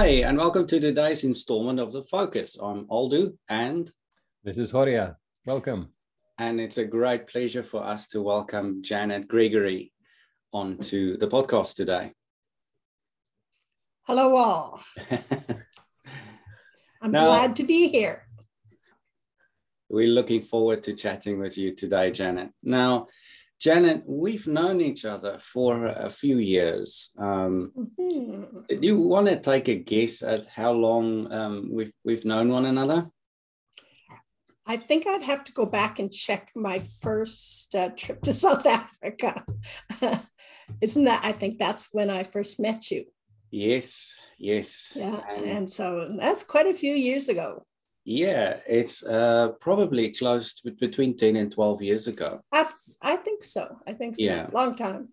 Hi, and welcome to today's installment of The Focus. I'm Aldo, and this is Horia. Welcome. And it's a great pleasure for us to welcome Janet Gregory onto the podcast today. Hello, all. I'm now, glad to be here. We're looking forward to chatting with you today, Janet. Now, Janet, we've known each other for a few years. Um, mm-hmm. Do you want to take a guess at how long um, we've we've known one another? I think I'd have to go back and check my first uh, trip to South Africa. Isn't that? I think that's when I first met you. Yes, yes. Yeah, and, and so that's quite a few years ago. Yeah, it's uh, probably close to between 10 and 12 years ago. That's, I think so. I think so. Yeah. Long time.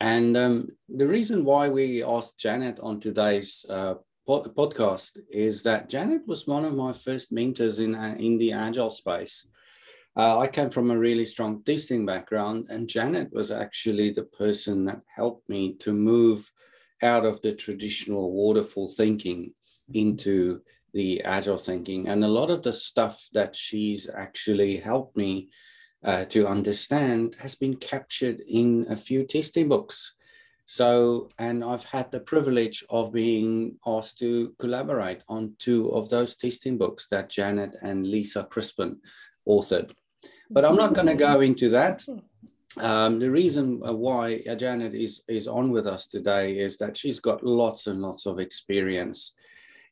And um, the reason why we asked Janet on today's uh, pod- podcast is that Janet was one of my first mentors in, uh, in the agile space. Uh, I came from a really strong testing background, and Janet was actually the person that helped me to move out of the traditional waterfall thinking into the agile thinking. And a lot of the stuff that she's actually helped me uh, to understand has been captured in a few testing books. So, and I've had the privilege of being asked to collaborate on two of those testing books that Janet and Lisa Crispin authored. But I'm not going to go into that. Um, the reason why Janet is, is on with us today is that she's got lots and lots of experience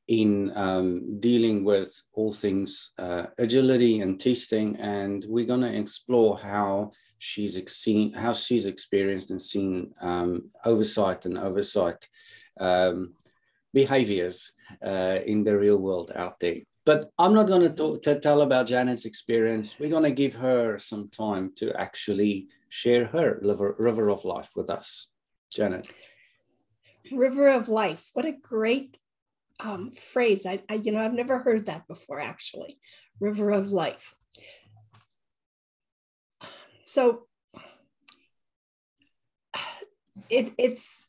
in um, dealing with all things uh, agility and testing, and we're going to explore how she's seen, how she's experienced and seen um, oversight and oversight um, behaviors uh, in the real world out there. But I'm not going to, tell about Janet's experience. We're going to give her some time to actually share her river of life with us. Janet. River of life. What a great um, phrase. I, I, you know, I've never heard that before, actually. River of life. So it, it's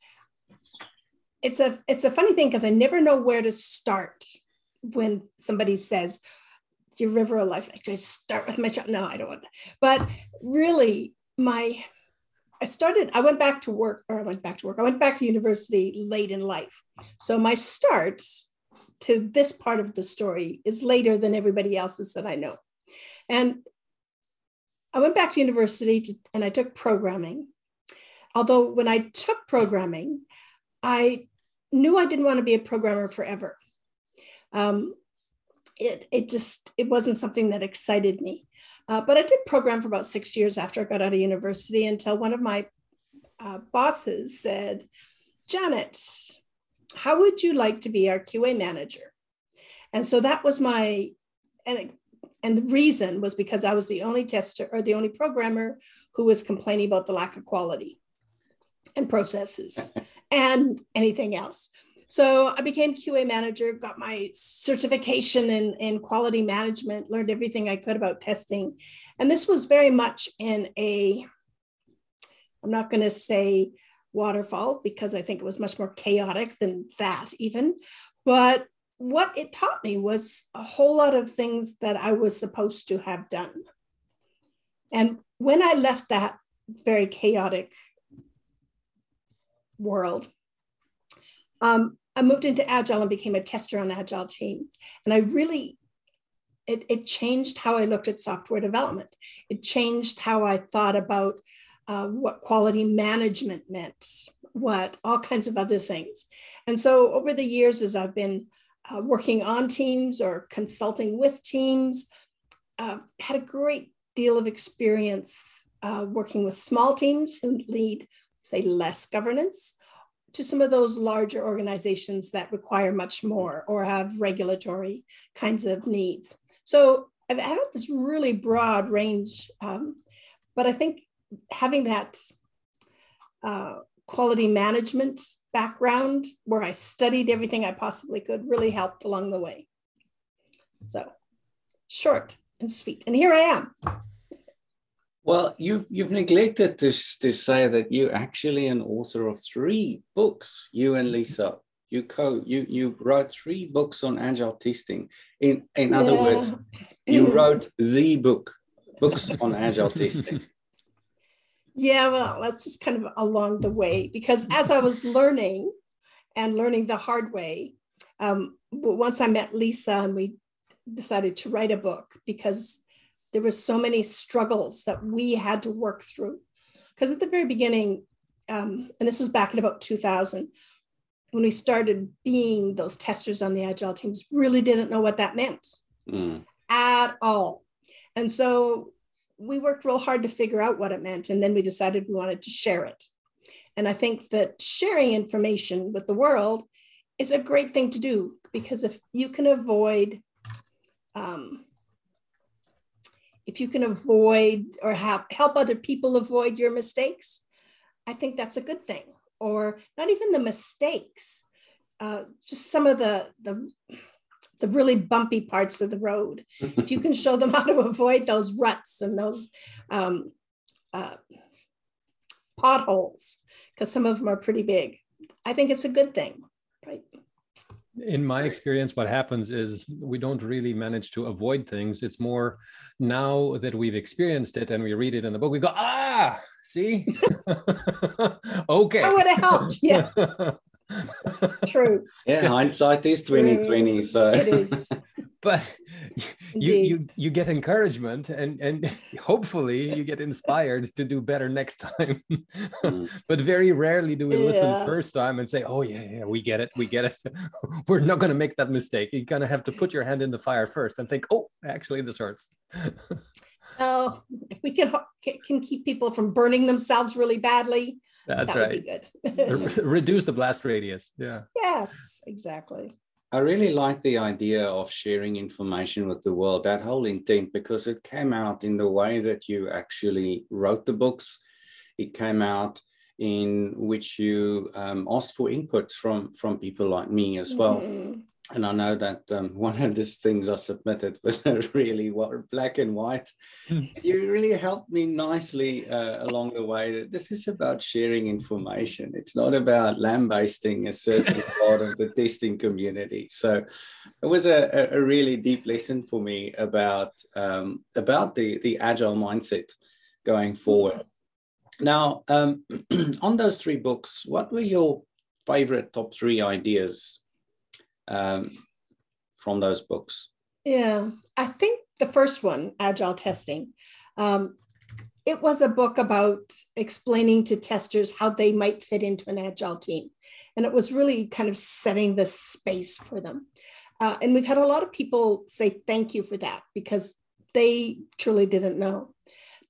it's a it's a funny thing because I never know where to start when somebody says your river of life. Like, do I start with my child? No, I don't want. But really, my I started, I went back to work, or I went back to work, I went back to university late in life. So my start to this part of the story is later than everybody else's that I know. And I went back to university to, and I took programming. Although when I took programming, I knew I didn't want to be a programmer forever. Um, it, it just, it wasn't something that excited me. Uh, but I did program for about six years after I got out of university until one of my uh, bosses said, Janet, how would you like to be our QA manager? And so that was my, and, and the reason was because I was the only tester or the only programmer who was complaining about the lack of quality and processes and anything else. So I became QA manager, got my certification in, in quality management, learned everything I could about testing. And this was very much in a, I'm not going to say waterfall because I think it was much more chaotic than that, even. But what it taught me was a whole lot of things that I was supposed to have done. And when I left that very chaotic world, um, I moved into Agile and became a tester on Agile team. And I really, it, it changed how I looked at software development. It changed how I thought about uh, what quality management meant, what all kinds of other things. And so over the years, as I've been uh, working on teams or consulting with teams, I've had a great deal of experience uh, working with small teams who lead, say, less governance to some of those larger organizations that require much more or have regulatory kinds of needs. So I've had this really broad range, um, but I think having that uh, quality management background where I studied everything I possibly could really helped along the way. So short and sweet. And here I am. Well, you've you've neglected to, to say that you're actually an author of three books, you and Lisa you co you you wrote three books on agile testing. In in other yeah. words, you wrote the book, books on agile testing. Yeah, well, that's just kind of along the way because as I was learning and learning the hard way, um, once I met Lisa and we decided to write a book because there were so many struggles that we had to work through. Because at the very beginning, um, and this was back in about 2000, when we started being those testers on the agile teams, really didn't know what that meant mm. at all. And so we worked real hard to figure out what it meant. And then we decided we wanted to share it. And I think that sharing information with the world is a great thing to do because if you can avoid, um, if you can avoid or have, help other people avoid your mistakes, I think that's a good thing. Or not even the mistakes, uh, just some of the, the the really bumpy parts of the road. if you can show them how to avoid those ruts and those um, uh, potholes, because some of them are pretty big, I think it's a good thing? In my experience, what happens is we don't really manage to avoid things. It's more now that we've experienced it and we read it in the book, we go, ah, see? okay. I would have helped. Yeah. True. Yeah, hindsight is 2020. So it is. but you, you you get encouragement and and hopefully you get inspired to do better next time. mm. But very rarely do we yeah. listen first time and say, "Oh yeah, yeah, we get it, we get it. We're not going to make that mistake." You're going to have to put your hand in the fire first and think, "Oh, actually, this hurts." oh, if we can can keep people from burning themselves really badly, that's that right. Reduce the blast radius. Yeah. Yes, exactly. I really like the idea of sharing information with the world, that whole intent, because it came out in the way that you actually wrote the books. It came out in which you um, asked for inputs from from people like me as well. Mm-hmm and I know that um, one of these things I submitted was really what, black and white. Mm. You really helped me nicely uh, along the way. This is about sharing information. It's not about lambasting a certain part of the testing community. So it was a, a really deep lesson for me about um, about the the agile mindset going forward. Now, um, on those three books, what were your favorite top three ideas um, from those books? Yeah, I think the first one, Agile Testing, um, it was a book about explaining to testers how they might fit into an Agile team. And it was really kind of setting the space for them. Uh, and we've had a lot of people say thank you for that because they truly didn't know.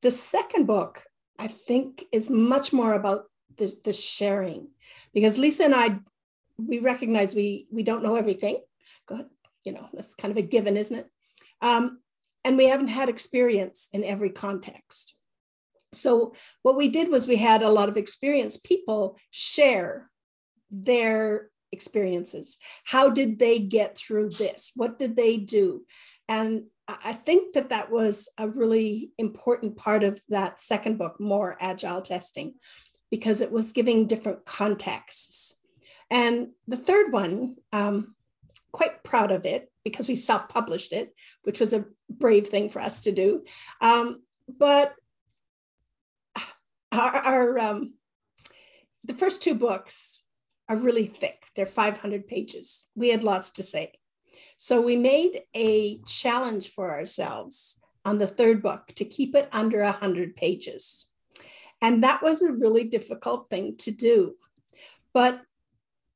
The second book, I think, is much more about the, the sharing because Lisa and I we recognize we we don't know everything. Good, you know that's kind of a given, isn't it? Um, and we haven't had experience in every context. So what we did was we had a lot of experienced people share their experiences. How did they get through this? What did they do? And I think that that was a really important part of that second book, More Agile Testing, because it was giving different contexts and the third one, um, quite proud of it because we self published it, which was a brave thing for us to do. Um, but our, our um, the first two books are really thick, they're 500 pages. We had lots to say. So we made a challenge for ourselves on the third book to keep it under 100 pages. And that was a really difficult thing to do. But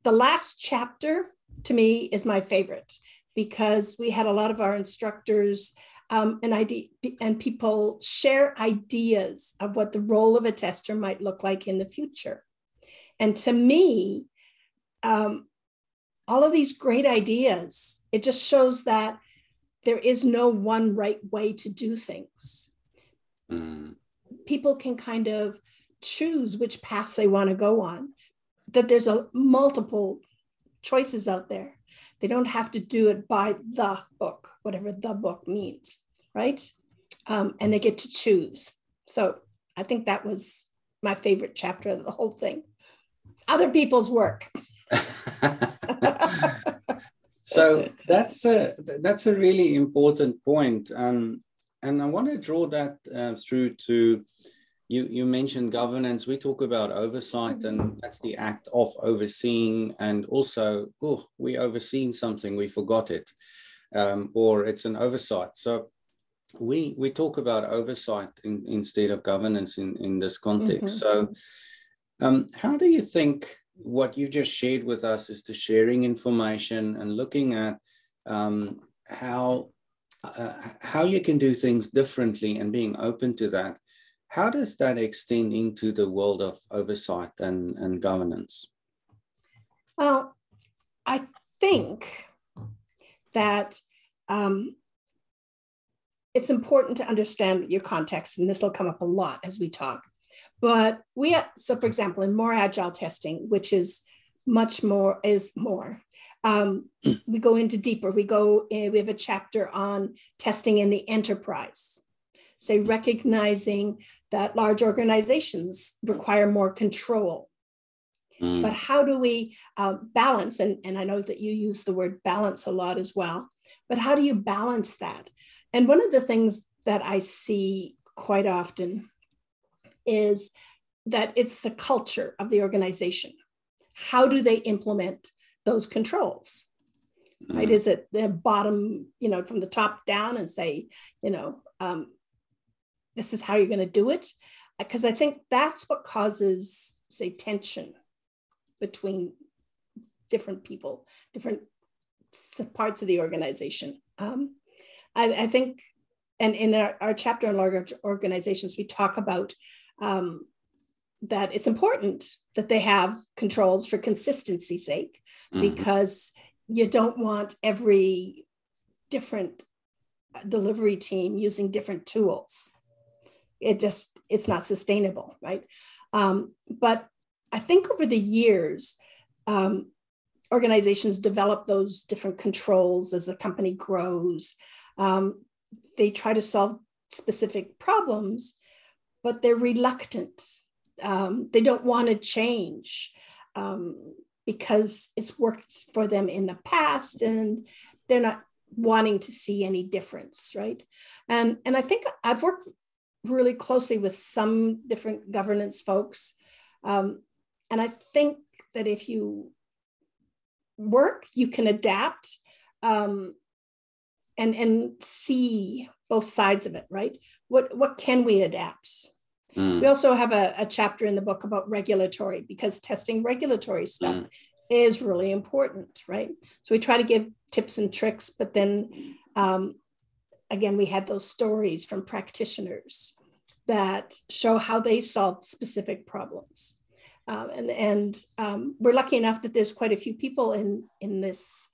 the last chapter to me is my favorite because we had a lot of our instructors um, and idea, and people share ideas of what the role of a tester might look like in the future. And to me, um, all of these great ideas, it just shows that there is no one right way to do things. Mm. People can kind of choose which path they want to go on that there's a multiple choices out there. They don't have to do it by the book, whatever the book means, right? Um, and they get to choose. So I think that was my favorite chapter of the whole thing. Other people's work. so that's a that's a really important point, um, and I want to draw that uh, through to you. You mentioned governance. We talk about oversight, and that's the act of overseeing, and also, oh, we overseen something, we forgot it, um, or it's an oversight. So we we talk about oversight in, instead of governance in in this context. Mm-hmm. So, um, how do you think? what you just shared with us is to sharing information and looking at um, how uh, how you can do things differently and being open to that. How does that extend into the world of oversight and, and governance? Well, I think that um, it's important to understand your context, and this will come up a lot as we talk. But we, so for example, in more agile testing, which is much more, is more, um, we go into deeper. We go, in, we have a chapter on testing in the enterprise. Say, recognizing that large organizations require more control. Mm. But how do we uh, balance? And, and I know that you use the word balance a lot as well, but how do you balance that? And one of the things that I see quite often is that it's the culture of the organization. How do they implement those controls? Right? Is it the bottom, you know, from the top down and say, you know, um, this is how you're going to do it? Because I think that's what causes, say, tension between different people, different parts of the organization. Um, I, I, think, and in our, our chapter on large organizations, we talk about um, that it's important that they have controls for consistency sake mm-hmm. because you don't want every different delivery team using different tools it just it's not sustainable right um, but i think over the years um, organizations develop those different controls as the company grows um, they try to solve specific problems but they're reluctant. Um, they don't want to change um, because it's worked for them in the past and they're not wanting to see any difference, right? And, and I think I've worked really closely with some different governance folks. Um, and I think that if you work, you can adapt um, and, and see both sides of it, right? What, what can we adapt? Mm. We also have a, a, chapter in the book about regulatory because testing regulatory stuff mm. is really important, right? So we try to give tips and tricks, but then um, again, we had those stories from practitioners that show how they solved specific problems. Um, and and um, we're lucky enough that there's quite a few people in in this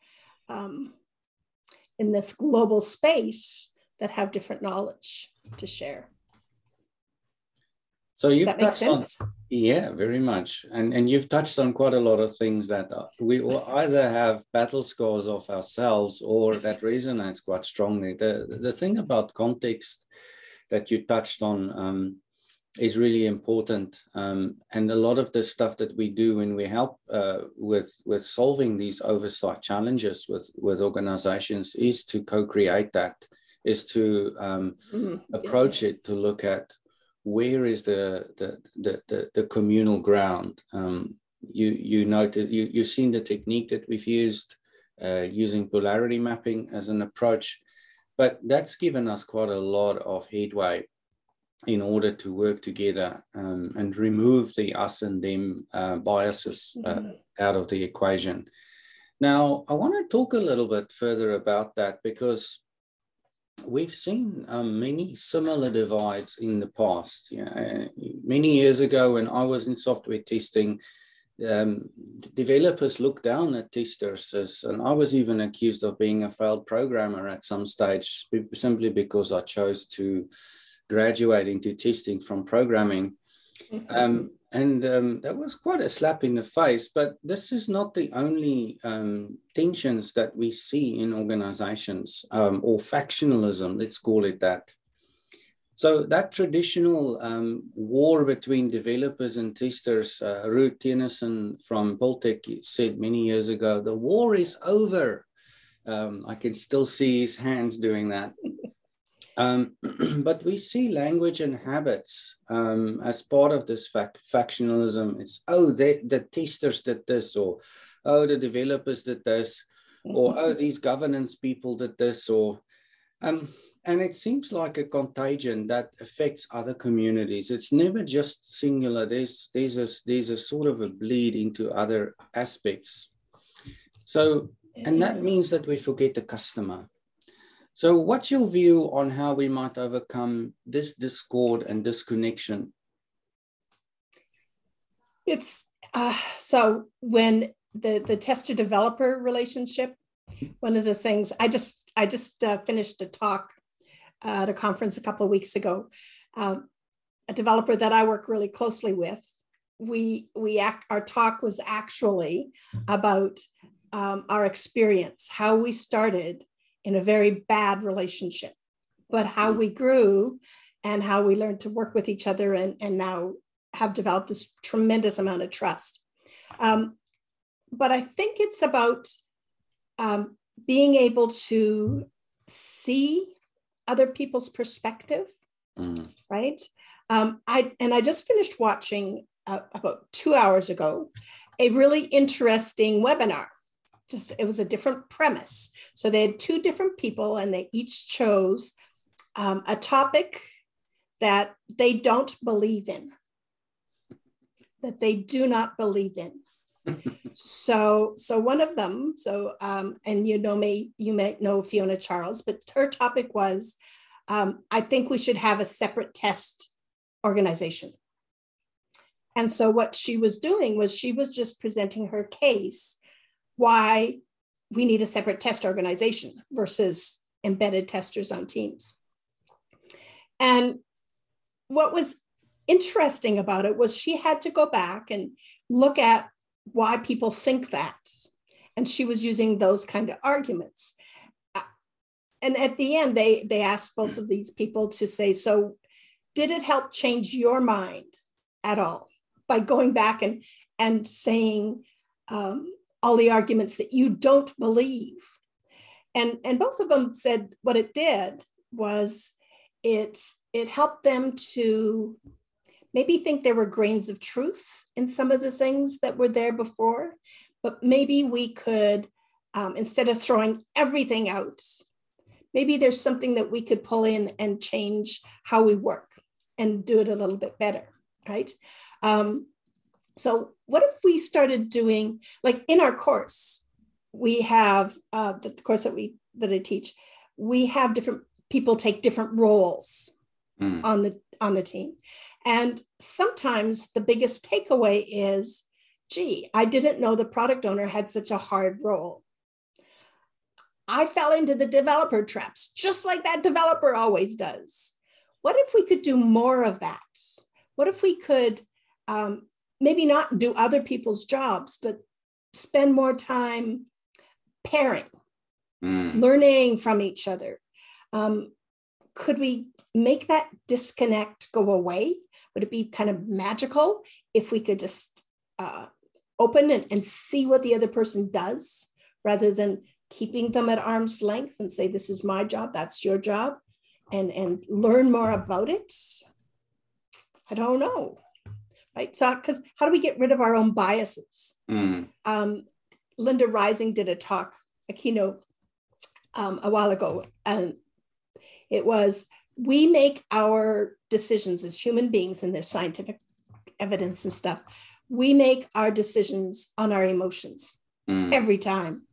um, in this global space that have different knowledge to share. So you've touched on, yeah, very much, and and you've touched on quite a lot of things that uh, we will either have battle scars of ourselves or that resonates quite strongly. The the thing about context that you touched on um, is really important, um, and a lot of the stuff that we do when we help uh, with with solving these oversight challenges with with organizations is to co-create that, is to um, mm, approach yes. it to look at where is the the the, the, the communal ground? Um, you you noted you you've seen the technique that we've used uh, using polarity mapping as an approach, but that's given us quite a lot of headway in order to work together um, and remove the us and them uh, biases uh, mm-hmm. out of the equation. Now, I want to talk a little bit further about that because we've seen um, many similar divides in the past. You know, many years ago, when I was in software testing, um, developers looked down at testers, as, and I was even accused of being a failed programmer at some stage, simply because I chose to graduate into testing from programming. Mm-hmm. Um, and um, that was quite a slap in the face. But this is not the only um, tensions that we see in organizations um, or factionalism, let's call it that. So that traditional um, war between developers and testers, uh, Ruud Teunissen from Polteq said many years ago, the war is over. Um, I can still see his hands doing that. Um, but we see language and habits um, as part of this fac- factionalism. It's, oh, they, the testers did this, or oh, the developers did this, or oh, these governance people did this, or um, and it seems like a contagion that affects other communities. It's never just singular. There's there's a there's a sort of a bleed into other aspects. So, and that means that we forget the customer. So, what's your view on how we might overcome this discord and disconnection? It's uh, so when the the tester developer relationship one of the things i just i just uh, finished a talk uh, at a conference a couple of weeks ago um, a developer that i work really closely with we we act our talk was actually about um, our experience how we started in a very bad relationship but how we grew and how we learned to work with each other and, and now have developed this tremendous amount of trust um, but I think it's about um, being able to see other people's perspective, mm. right? Um, I and I just finished watching uh, about two hours ago a really interesting webinar. Just it was a different premise. So they had two different people, and they each chose um, a topic that they don't believe in, that they do not believe in so so one of them so um, and you know may you may know fiona charles but her topic was um, i think we should have a separate test organization and so what she was doing was she was just presenting her case why we need a separate test organization versus embedded testers on teams and what was interesting about it was she had to go back and look at why people think that. And she was using those kind of arguments. Uh, and at the end, they, they asked both of these people to say, So, did it help change your mind at all by going back and, and saying um, all the arguments that you don't believe? And, and both of them said what it did was it, it helped them to maybe think there were grains of truth in some of the things that were there before, but maybe we could, um, instead of throwing everything out, maybe there's something that we could pull in and change how we work and do it a little bit better, right? Um, so, what if we started doing, like in our course, we have uh, the course that we that I teach, we have different people take different roles mm. on the on the team and sometimes the biggest takeaway is gee, I didn't know the product owner had such a hard role. I fell into the developer traps, just like that developer always does. What if we could do more of that? What if we could um, maybe not do other people's jobs, but spend more time pairing, mm. learning from each other? Um, could we make that disconnect go away would it be kind of magical if we could just uh, open and, and see what the other person does rather than keeping them at arm's length and say, this is my job, that's your job, and, and learn more about it? I don't know. Right. So, because how do we get rid of our own biases? Mm. Um, Linda Rising did a talk, a keynote um, a while ago, and it was we make our decisions as human beings and there's scientific evidence and stuff we make our decisions on our emotions mm. every time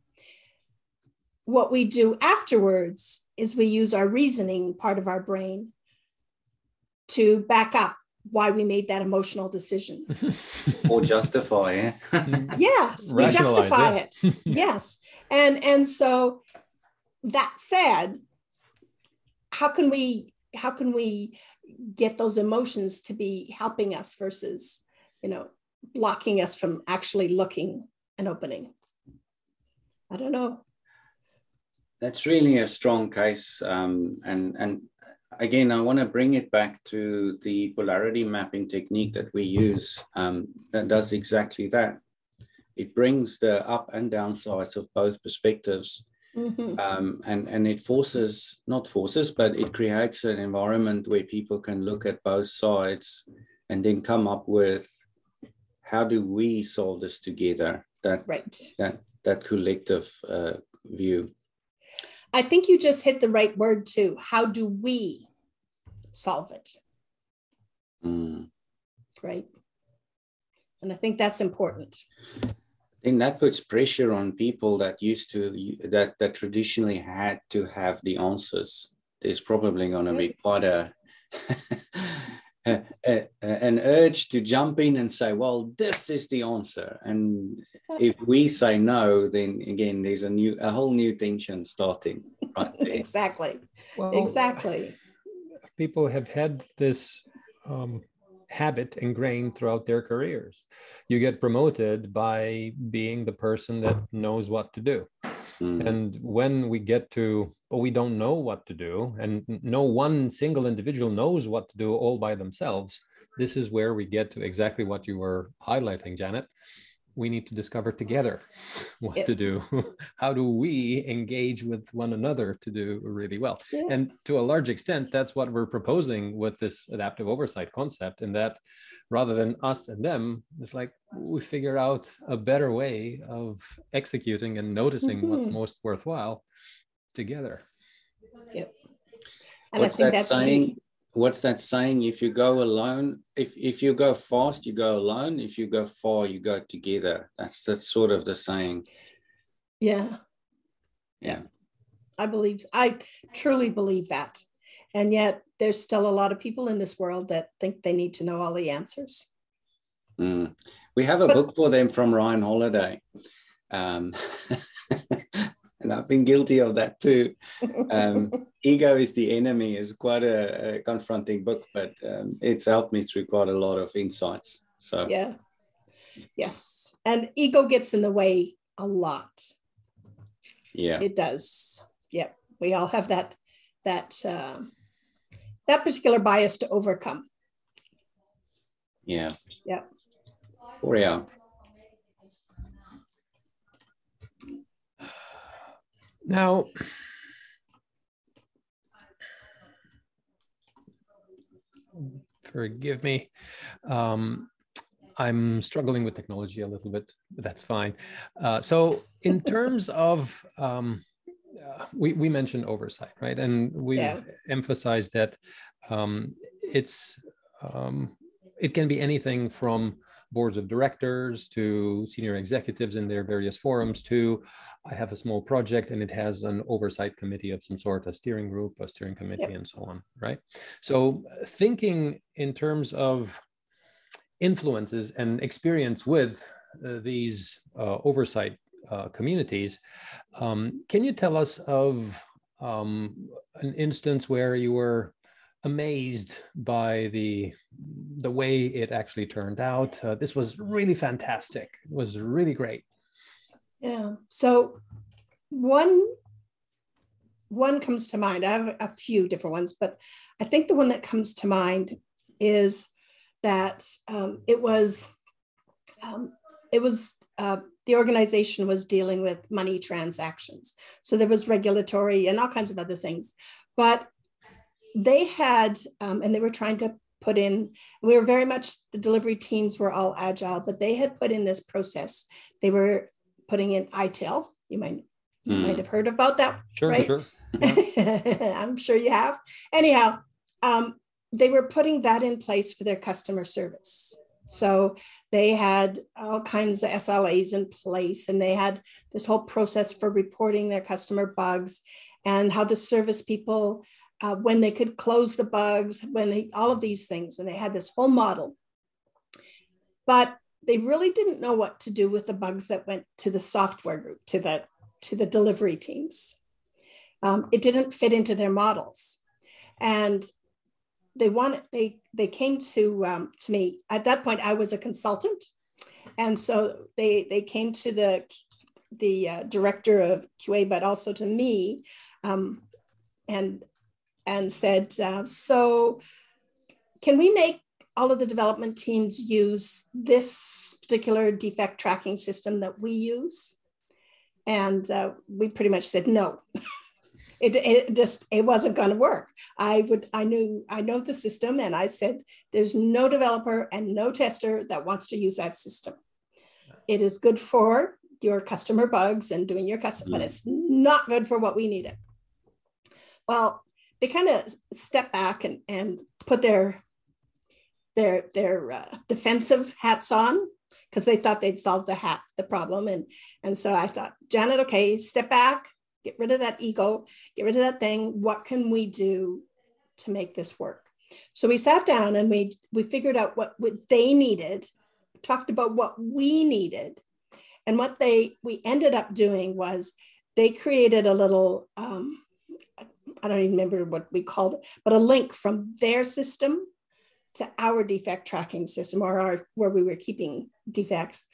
what we do afterwards is we use our reasoning part of our brain to back up why we made that emotional decision. Or justify it. Yes we justify it, it. yes. And and so that said how can we how can we get those emotions to be helping us versus you know blocking us from actually looking and opening? I don't know. That's really a strong case um, and and again i want to bring it back to the polarity mapping technique that we use um, that does exactly that it brings the up and down sides of both perspectives Mm-hmm. Um, and, and it forces, not forces, but it creates an environment where people can look at both sides and then come up with how do we solve this together? That, right. that, that collective uh, view. I think you just hit the right word too. How do we solve it? Mm. Right. And I think that's important. I think that puts pressure on people that used to that that traditionally had to have the answers. There's probably going to be quite a, a, a, an urge to jump in and say, "Well, this is the answer." And if we say no, then again, there's a new a whole new tension starting. Right exactly. Well, exactly. People have had this um, habit ingrained throughout their careers. You get promoted by being the person that knows what to do. Mm. And when we get to, but we don't know what to do, and no one single individual knows what to do all by themselves, this is where we get to exactly what you were highlighting, Janet we need to discover together what yep. to do how do we engage with one another to do really well yeah. and to a large extent that's what we're proposing with this adaptive oversight concept and that rather than us and them it's like we figure out a better way of executing and noticing mm-hmm. what's most worthwhile together yep and what's that saying what's that saying? If you go alone, if if you go fast, you go alone. If you go far, you go together. That's that's sort of the saying. Yeah. Yeah. I believe I truly believe that. And yet there's still a lot of people in this world that think they need to know all the answers. Mm. We have a but, book for them from Ryan Holiday. Um, and I've been guilty of that too. Um, Ego is the Enemy is quite a, a confronting book, but um, it's helped me through quite a lot of insights. So, yeah. Yes. And ego gets in the way a lot. Yeah. It does. Yep. We all have that, that, uh, that particular bias to overcome. Yeah. Yep. For yeah. Now, forgive me. Um, I'm struggling with technology a little bit, but that's fine. Uh, so, in terms of, um, uh, we, we mentioned oversight, right? And we've yeah. emphasized that um, it's um, it can be anything from boards of directors to senior executives in their various forums to I have a small project and it has an oversight committee of some sort, a steering group, a steering committee, yep. and so on, right? So thinking in terms of influences and experience with uh, these uh, oversight uh, communities, um, can you tell us of um, an instance where you were amazed by the the way it actually turned out? Uh, this was really fantastic. It was really great. Yeah. So one one comes to mind. I have a few different ones, but I think the one that comes to mind is that um, it was um, it was uh, the organization was dealing with money transactions. So there was regulatory and all kinds of other things, but they had um, and they were trying to put in we were very much the delivery teams were all agile but they had put in this process they were putting in ITIL. You might you mm. might have heard about that, sure, right? Sure. Yeah. I'm sure you have. Anyhow, um, they were putting that in place for their customer service. So they had all kinds of SLAs in place, and they had this whole process for reporting their customer bugs and how the service people, uh, when they could close the bugs, when they, all of these things, and they had this whole model. But they really didn't know what to do with the bugs that went to the software group, to the, to the delivery teams. Um, it didn't fit into their models. And they wanted, they, they came to, um, to me, at that point, I was a consultant. And so they, they came to the, the uh, director of QA, but also to me um, and, and said, uh, so can we make all of the development teams use this particular defect tracking system that we use. and uh, we pretty much said no. it, it just it wasn't going to work. I would I knew I know the system, and I said there's no developer and no tester that wants to use that system. It is good for your customer bugs and doing your custom, mm. but it's not good for what we needed. Well, they kind of step back and, and put their their their uh, defensive hats on because they thought they'd solved the hat the problem. And and so I thought Janet okay step back get rid of that ego get rid of that thing. What can we do to make this work? So we sat down and we we figured out what what they needed talked about what we needed. And what they we ended up doing was they created a little um, I don't even remember what we called it, but a link from their system to our defect tracking system or our where we were keeping defects.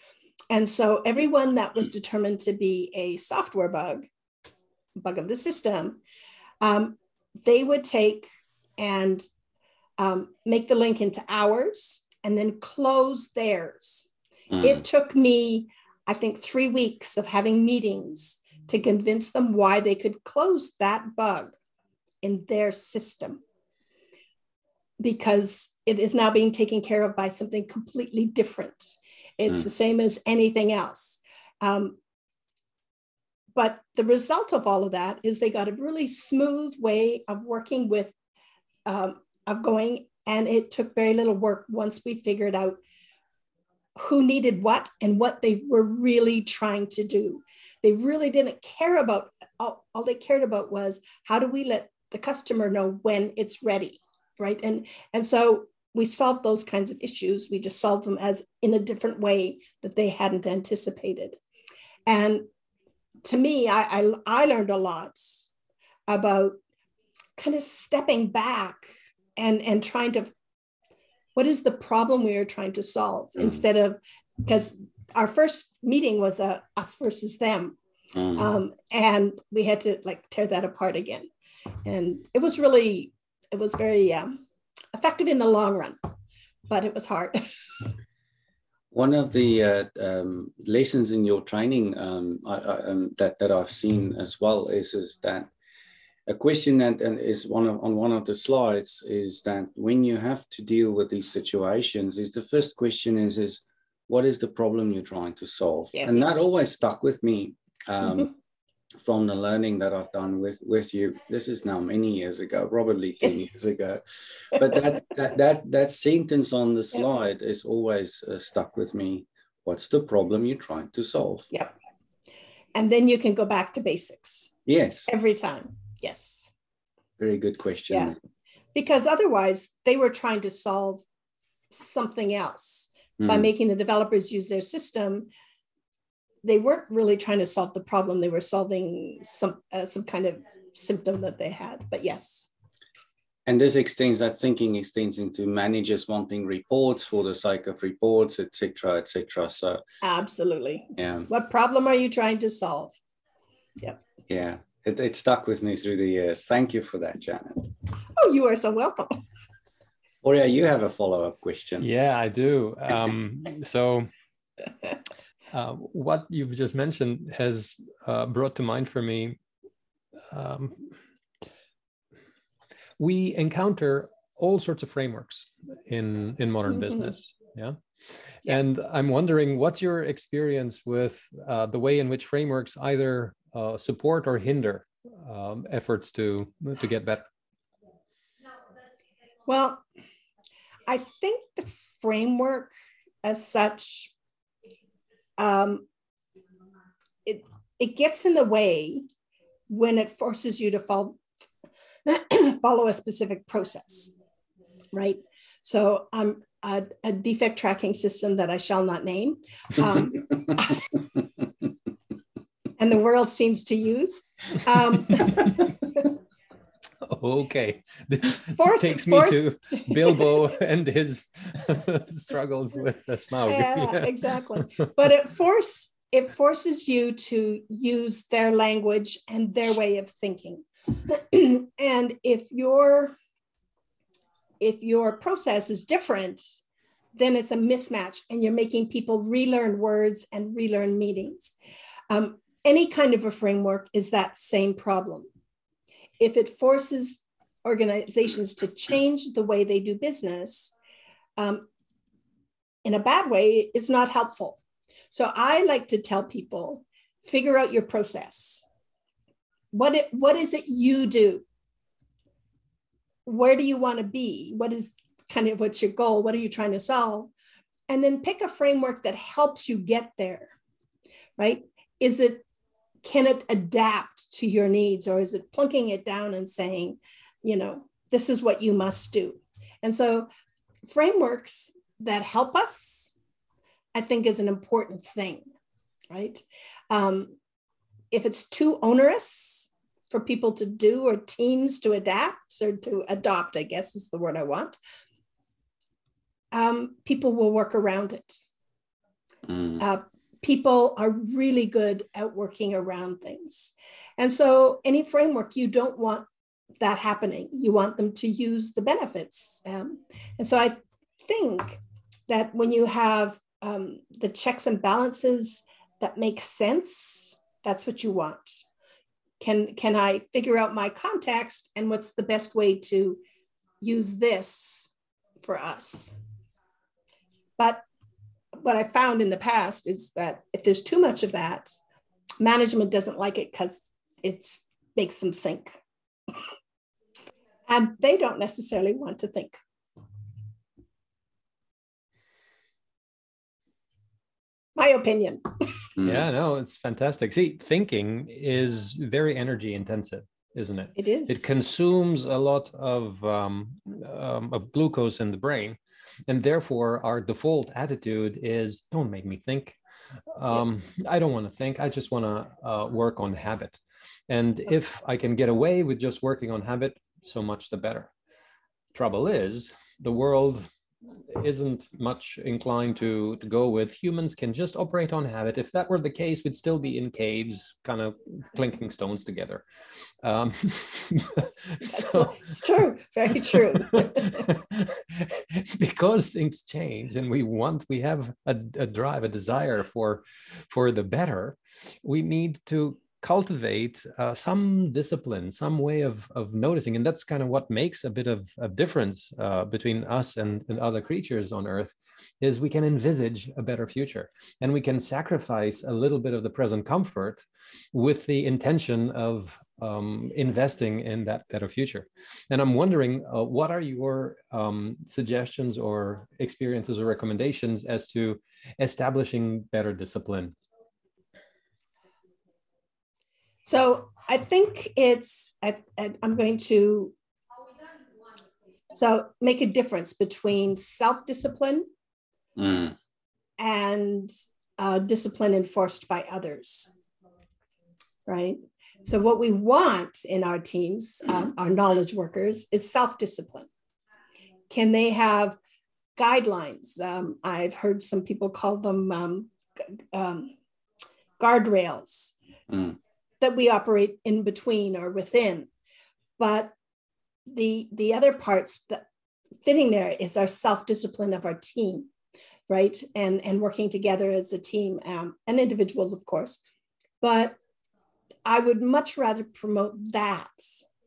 And so everyone that was determined to be a software bug, bug of the system, um, they would take and um, make the link into ours and then close theirs. Mm. It took me, I think, three weeks of having meetings to convince them why they could close that bug in their system because it is now being taken care of by something completely different. It's mm. the same as anything else. Um, but the result of all of that is they got a really smooth way of working with, um, of going, and it took very little work once we figured out who needed what and what they were really trying to do. They really didn't care about, all, all they cared about was how do we let the customer know when it's ready, right? And, and so we solved those kinds of issues. We just solved them as in a different way that they hadn't anticipated. And to me, I, I, I learned a lot about kind of stepping back and, and trying to, what is the problem we are trying to solve mm. instead of, because our first meeting was a us versus them. Mm. Um, and we had to like tear that apart again and it was really it was very um, effective in the long run but it was hard. One of the uh, um, lessons in your training um, I, I, um, that, that I've seen as well is, is that a question that is one of, on one of the slides is that when you have to deal with these situations is the first question is is what is the problem you're trying to solve? Yes. and that always stuck with me um, mm-hmm from the learning that I've done with with you. This is now many years ago, probably 10 years ago. But that that that that sentence on the slide is always uh, stuck with me. What's the problem you're trying to solve? Yep. And then you can go back to basics. Yes. Every time. Yes. Very good question. Yeah. Because otherwise they were trying to solve something else mm. by hmm. making the developers use their system they weren't really trying to solve the problem. They were solving some uh, some kind of symptom that they had but yes. And this extends that thinking extends into managers wanting reports for the sake of reports etc etc so absolutely. yeah. What problem are you trying to solve? Yep. Yeah. It, it stuck with me through the years. Thank you for that janet. Oh you are so welcome. Horia, you have a follow-up question. Yeah, I do. Um, so uh, what you've just mentioned has uh, brought to mind for me. Um, we encounter all sorts of frameworks in in modern mm-hmm. business. Yeah? yeah? and I'm wondering what's your experience with uh, the way in which frameworks either uh, support or hinder um, efforts to to get better. Well, I think the framework as such um, it it gets in the way when it forces you to follow follow a specific process, right? So um, a, a defect tracking system that I shall not name, um, and the world seems to use. Um, okay. This force, takes me force. to Bilbo and his struggles with the Smaug. Yeah, yeah, exactly. But it force it forces you to use their language and their way of thinking. and if your if your process is different, then it's a mismatch and you're making people relearn words and relearn meanings. Um, any kind of a framework is that same problem. If it forces organizations to change the way they do business um, in a bad way, it's not helpful. So I like to tell people figure out your process. What, it, what is it you do? Where do you want to be? What is kind of what's your goal? What are you trying to solve? And then pick a framework that helps you get there, right? Is it, can it adapt to your needs or is it plunking it down and saying, you know, this is what you must do? And so frameworks that help us, I think is an important thing, right? Um, if it's too onerous for people to do or teams to adapt or to adopt, I guess is the word I want, um, people will work around it. Mm. Uh, people are really good at working around things. And so, any framework, you don't want that happening. You want them to use the benefits. Um, and so, I think that when you have um, the checks and balances that make sense, that's what you want. Can, can I figure out my context and what's the best way to use this for us? But what I found in the past is that if there's too much of that, management doesn't like it because it makes them think. and they don't necessarily want to think. my opinion. Hmm. yeah, no, it's fantastic. See, thinking is very energy intensive, isn't it? It is. It consumes a lot of um, um, of glucose in the brain, and therefore our default attitude is, "Don't make me think." Um, I don't want to think. I just want to uh, work on habit. And if I can get away with just working on habit, so much the better. Trouble is, the world isn't much inclined to to go with. Humans can just operate on habit. If that were the case we'd still be in caves kind of clinking stones together. Um, so, it's true. Very true. Because things change and we want we have a, a drive a desire for for the better we need to cultivate uh, some discipline, some way of, of noticing. And that's kind of what makes a bit of a difference uh, between us and, and other creatures on Earth is we can envisage a better future and we can sacrifice a little bit of the present comfort with the intention of um, investing in that better future. And I'm wondering, uh, what are your um, suggestions or experiences or recommendations as to establishing better discipline so I think it's, I, am going to, so make a difference between self discipline mm. and uh, discipline enforced by others, right? So, what we want in our teams, uh, our knowledge workers, is self discipline. Can they have guidelines? Um, I've heard some people call them um, um, guardrails. Mm that we operate in between or within. But the the other parts that fitting there is our self-discipline of our team, right? And and working together as a team um, and individuals, of course. But I would much rather promote that,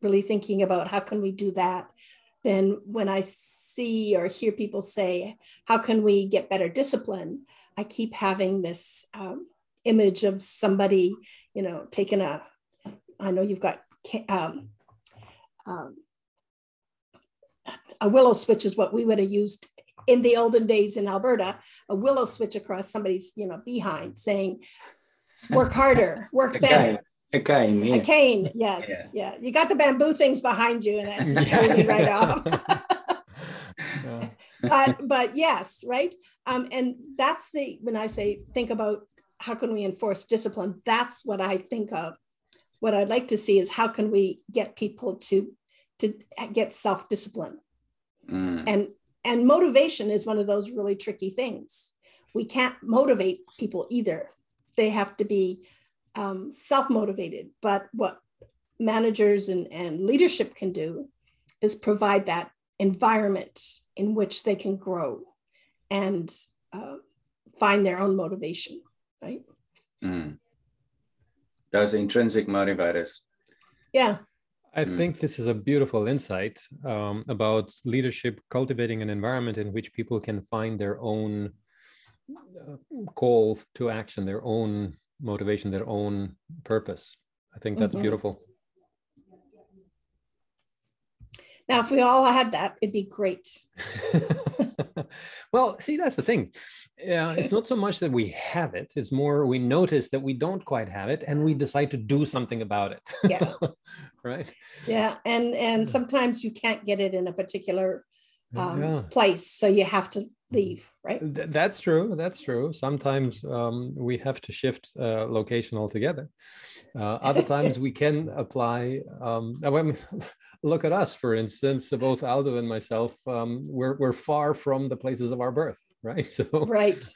really thinking about how can we do that than when I see or hear people say, how can we get better discipline? I keep having this um, image of somebody you know, taking a, I know you've got um, um, a willow switch is what we would have used in the olden days in Alberta, a willow switch across somebody's, you know, behind saying, work harder, work better. A cane, yes. A cane, yes, yeah. yeah. You got the bamboo things behind you, and that just threw me right off. but but yes, right. Um, and that's the when I say think about how can we enforce discipline? That's what I think of. What I'd like to see is how can we get people to to get self-discipline. Mm. And and motivation is one of those really tricky things. We can't motivate people either. They have to be um, self-motivated. But what managers and, and leadership can do is provide that environment in which they can grow and uh, find their own motivation right? Mm. those intrinsic motivators. Yeah. I mm. think this is a beautiful insight um, about leadership cultivating an environment in which people can find their own uh, call to action, their own motivation, their own purpose. I think that's mm-hmm. beautiful. Now, if we all had that, it'd be great. well, see, that's the thing. Yeah, it's not so much that we have it; it's more we notice that we don't quite have it, and we decide to do something about it. Yeah. right. Yeah, and and sometimes you can't get it in a particular um, yeah. place, so you have to leave. Right. Th- that's true. That's true. Sometimes um, we have to shift uh, location altogether. Uh, other times we can apply. Um, look at us, for instance, both Aldo and myself, um, we're, we're far from the places of our birth, right? So right.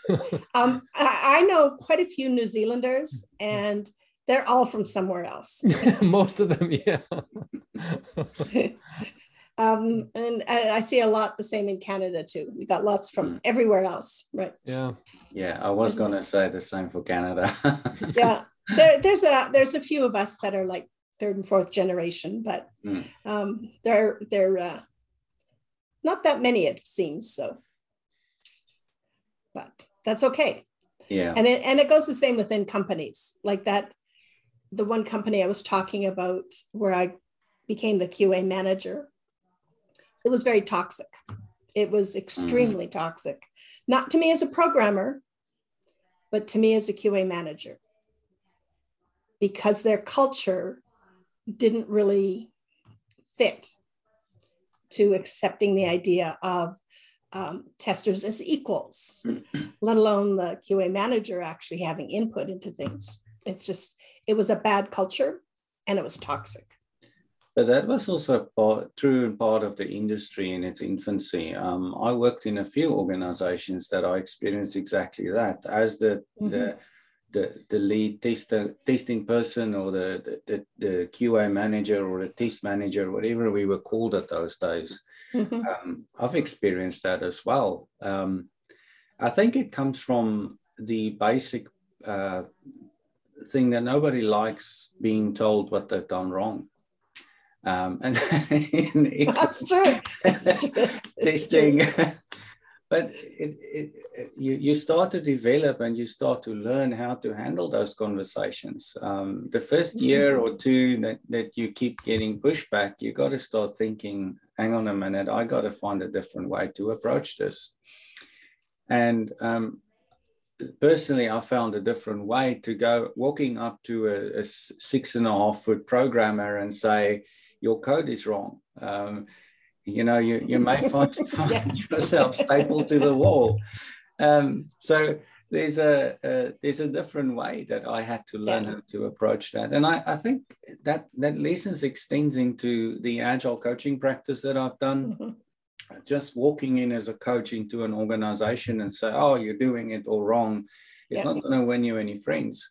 um, I, I know quite a few New Zealanders, and they're all from somewhere else. Most of them, yeah. um, and I, I, see a lot the same in Canada too. We got lots from mm. everywhere else, right? Yeah. Yeah, I was going to say the same for Canada. yeah, there, there's a there's a few of us that are like third and fourth generation, but mm. um, they're they're uh, not that many it seems. So, but that's okay. Yeah, and it and it goes the same within companies like that. The one company I was talking about where I became the QA manager, it was very toxic. It was extremely mm. toxic, not to me as a programmer, but to me as a QA manager because their culture didn't really fit to accepting the idea of um, testers as equals, let alone the QA manager actually having input into things. It's just, it was a bad culture and it was toxic. But that was also part, true and part of the industry in its infancy. Um, I worked in a few organizations that I experienced exactly that. As the, mm-hmm. the the, the lead tester, testing person or the, the, the QA manager or the test manager, whatever we were called at those days. Mm-hmm. Um, I've experienced that as well. Um, I think it comes from the basic uh, thing that nobody likes being told what they've done wrong. Um, and that's true. That's true. testing but it, it, you, you start to develop and you start to learn how to handle those conversations. Um, the first mm-hmm. year or two that, that you keep getting pushback, you got to start thinking, hang on a minute, I got to find a different way to approach this. And um, personally, I found a different way to go walking up to a, a six and a half foot programmer and say, your code is wrong. Um, you know, you, you may find, find yourself stapled to the wall. Um, so there's a, there's a different way that I had to learn yeah. how to approach that, and I, I think that that lessons extends into the agile coaching practice that I've done. Mm-hmm. Just walking in as a coach into an organization and say, "Oh, you're doing it all wrong," it's yeah. not going to win you any friends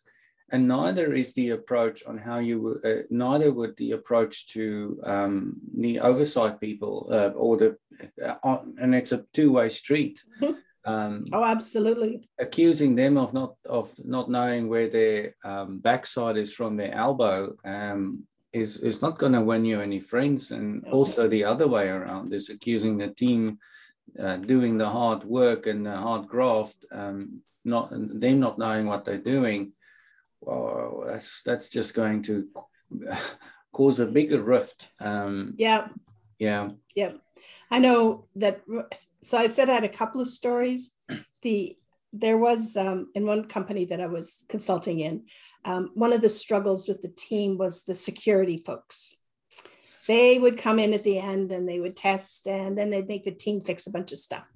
and neither is the approach on how you uh, neither would the approach to um, the oversight people uh, or the uh, and it's a two-way street. Um, oh absolutely. accusing them of not of not knowing where their um, backside is from their elbow um, is is not going to win you any friends. And okay. also the other way around is accusing the team uh, doing the hard work and the hard graft um, not them not knowing what they're doing well, that's that's just going to cause a bigger rift. Um, yeah. Yeah. Yeah. I know that. So I said I had a couple of stories. The there was um, in one company that I was consulting in. Um, one of the struggles with the team was the security folks. They would come in at the end and they would test, and then they'd make the team fix a bunch of stuff.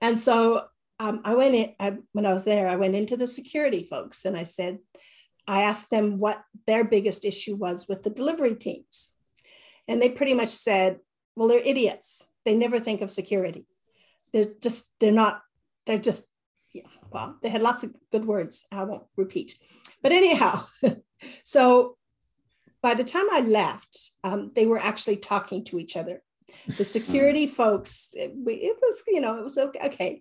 And so um, I went in I, when I was there. I went into the security folks and I said, I asked them what their biggest issue was with the delivery teams, and they pretty much said, "Well, they're idiots. They never think of security. They're just they're not. They're just yeah, well. They had lots of good words. I won't repeat, but anyhow, so by the time I left, um, they were actually talking to each other the security folks it, it, was you know it was okay okay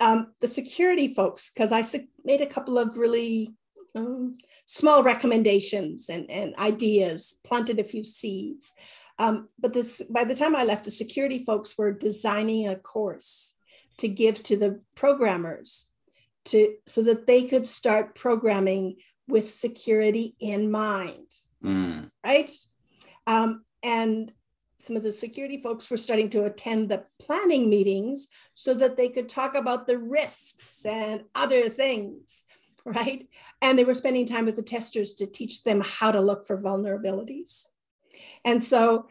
um, the security folks, because I made a couple of really um, small recommendations and, and ideas, planted a few seeds. Um, but this, by the time I left, the security folks were designing a course to give to the programmers to so that they could start programming with security in mind. Mm. Right. Um, and some of the security folks were starting to attend the planning meetings so that they could talk about the risks and other things, right? And they were spending time with the testers to teach them how to look for vulnerabilities. And so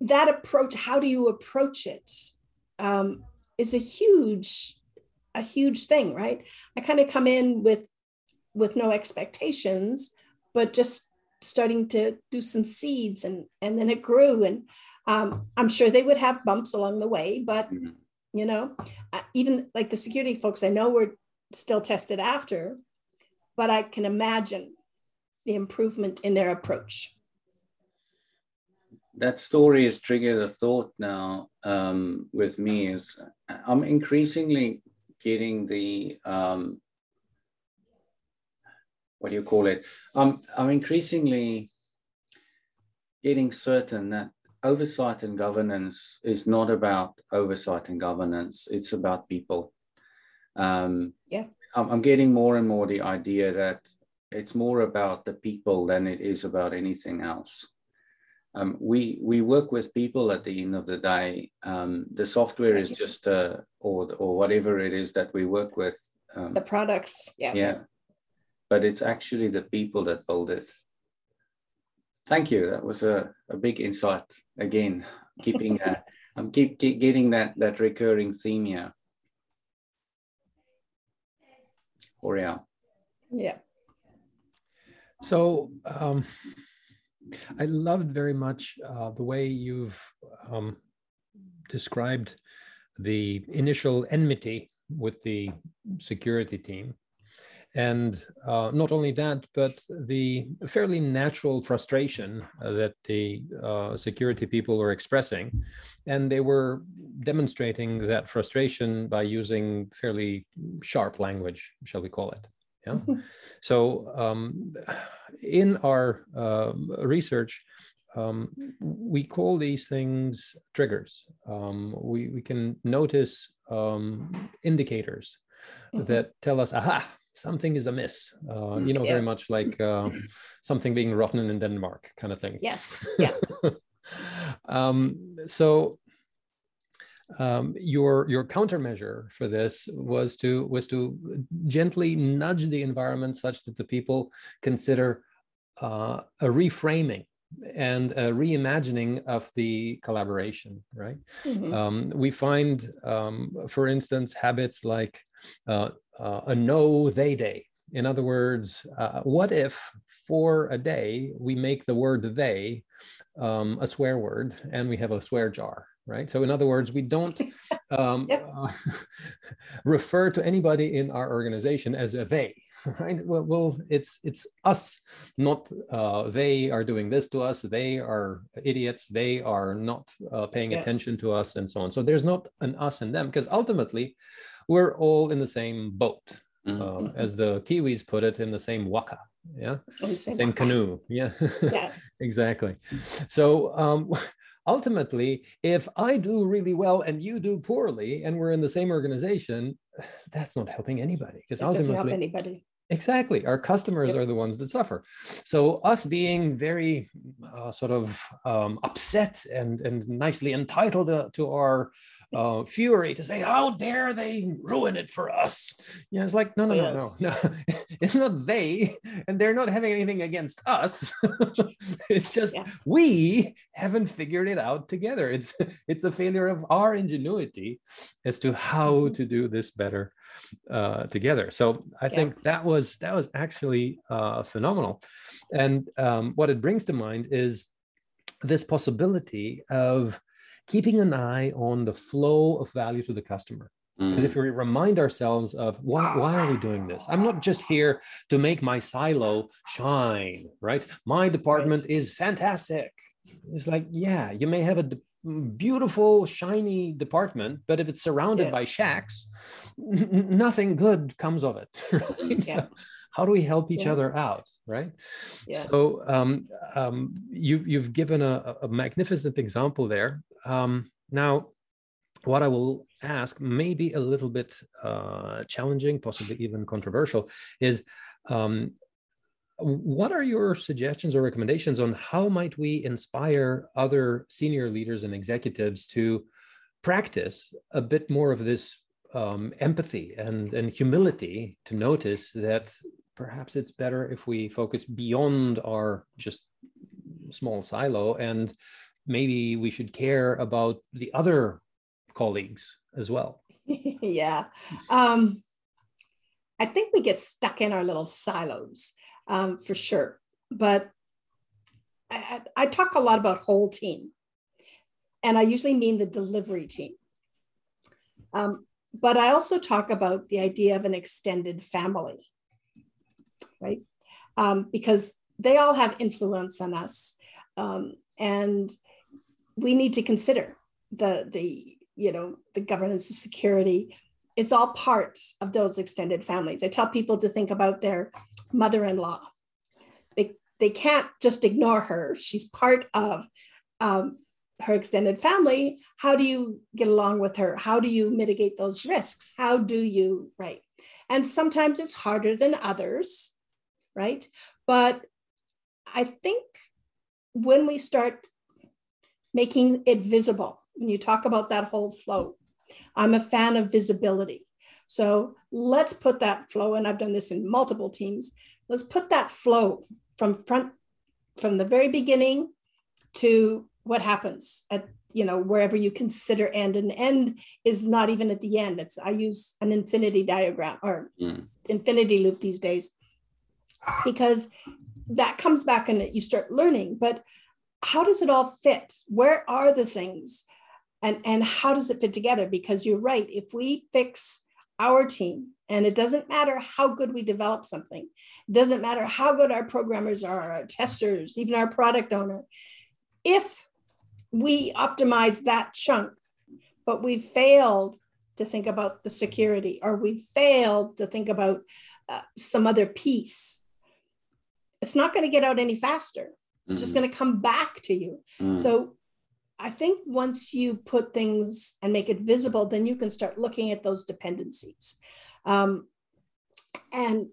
that approach, how do you approach it, um, is a huge, a huge thing, right? I kind of come in with with no expectations, but just starting to do some seeds and and then it grew and um, i'm sure they would have bumps along the way but mm-hmm. you know even like the security folks i know were still tested after but i can imagine the improvement in their approach that story has triggered a thought now um, with me is i'm increasingly getting the um, what do you call it? I'm, I'm increasingly getting certain that oversight and governance is not about oversight and governance, it's about people. Um, yeah. I'm, I'm getting more and more the idea that it's more about the people than it is about anything else. Um, we we work with people at the end of the day. Um, the software is just uh, or or whatever it is that we work with. Um, the products, yeah. Yeah, but it's actually the people that build it. Thank you. That was a, a big insight. Again, keeping uh, I'm keep, keep getting that that recurring theme here. Horia. Yeah. So um, I loved very much uh, the way you've um, described the initial enmity with the security team and uh, not only that, but the fairly natural frustration uh, that the uh, security people were expressing. And they were demonstrating that frustration by using fairly sharp language, shall we call it. Yeah. so um, in our um, research, um, we call these things triggers. Um, we, we can notice um, indicators mm-hmm. that tell us, aha, something is amiss. Uh, you know, yeah. very much like uh, something being rotten in Denmark, kind of thing. Yes. Yeah. um, so um, your your countermeasure for this was to was to gently nudge the environment such that the people consider uh, a reframing and a reimagining of the collaboration right mm-hmm. um, we find um, for instance habits like uh, uh, a no they day. In other words, uh, what if for a day we make the word they um, a swear word and we have a swear jar, right? So, in other words, we don't um, uh, refer to anybody in our organization as a they, right well, well it's it's us not uh, they are doing this to us they are idiots they are not uh, paying yeah. attention to us and so on so there's not an us and them because ultimately we're all in the same boat, mm-hmm. uh, as the Kiwis put it, in the same waka. Yeah, same, same canoe. Yeah, yeah. exactly. So um, ultimately, if I do really well and you do poorly, and we're in the same organization, that's not helping anybody because ultimately, doesn't help anybody. Exactly. Our customers yep. are the ones that suffer. So us being very uh, sort of um, upset and, and nicely entitled to, to our uh, fury to say, "How dare they ruin it for us?" Yeah, it's like, no, no, yes. no, no, no. it's not they, and they're not having anything against us. it's just yeah. we haven't figured it out together. It's it's a failure of our ingenuity as to how mm-hmm. to do this better uh, together. So I yeah. think that was that was actually uh, phenomenal, and um, what it brings to mind is this possibility of keeping an eye on the flow of value to the customer. Because if mm. we remind ourselves of why, why are we doing this? I'm not just here to make my silo shine, right? My department is fantastic. It's like, yeah, you may have a de- beautiful, shiny department, but if it's surrounded yeah. by shacks, n- nothing good comes of it. Right? Yeah. So how do we help each yeah. other out right yeah. so um, um, you, you've given a, a magnificent example there um, now what i will ask may be a little bit uh, challenging possibly even controversial is um, what are your suggestions or recommendations on how might we inspire other senior leaders and executives to practice a bit more of this um, empathy and, and humility to notice that perhaps it's better if we focus beyond our just small silo and maybe we should care about the other colleagues as well yeah um, i think we get stuck in our little silos um, for sure. But I, I talk a lot about whole team, and I usually mean the delivery team. Um, but I also talk about the idea of an extended family, right? Um, because they all have influence on us, um, and we need to consider the the you know the governance of security. It's all part of those extended families. I tell people to think about their mother-in-law. They, they can't just ignore her. She's part of um, her extended family. How do you get along with her? How do you mitigate those risks? How do you, right? And sometimes it's harder than others, right? But I think when we start making it visible, when you talk about that whole flow, I'm a fan of visibility. So let's put that flow, and I've done this in multiple teams. Let's put that flow from front, from the very beginning to what happens at you know wherever you consider end and end is not even at the end it's i use an infinity diagram or mm. infinity loop these days because that comes back and you start learning but how does it all fit where are the things and and how does it fit together because you're right if we fix our team. And it doesn't matter how good we develop something, it doesn't matter how good our programmers are, our testers, even our product owner. If we optimize that chunk, but we failed to think about the security or we failed to think about uh, some other piece, it's not going to get out any faster. It's mm-hmm. just going to come back to you. Mm-hmm. So I think once you put things and make it visible, then you can start looking at those dependencies. Um, and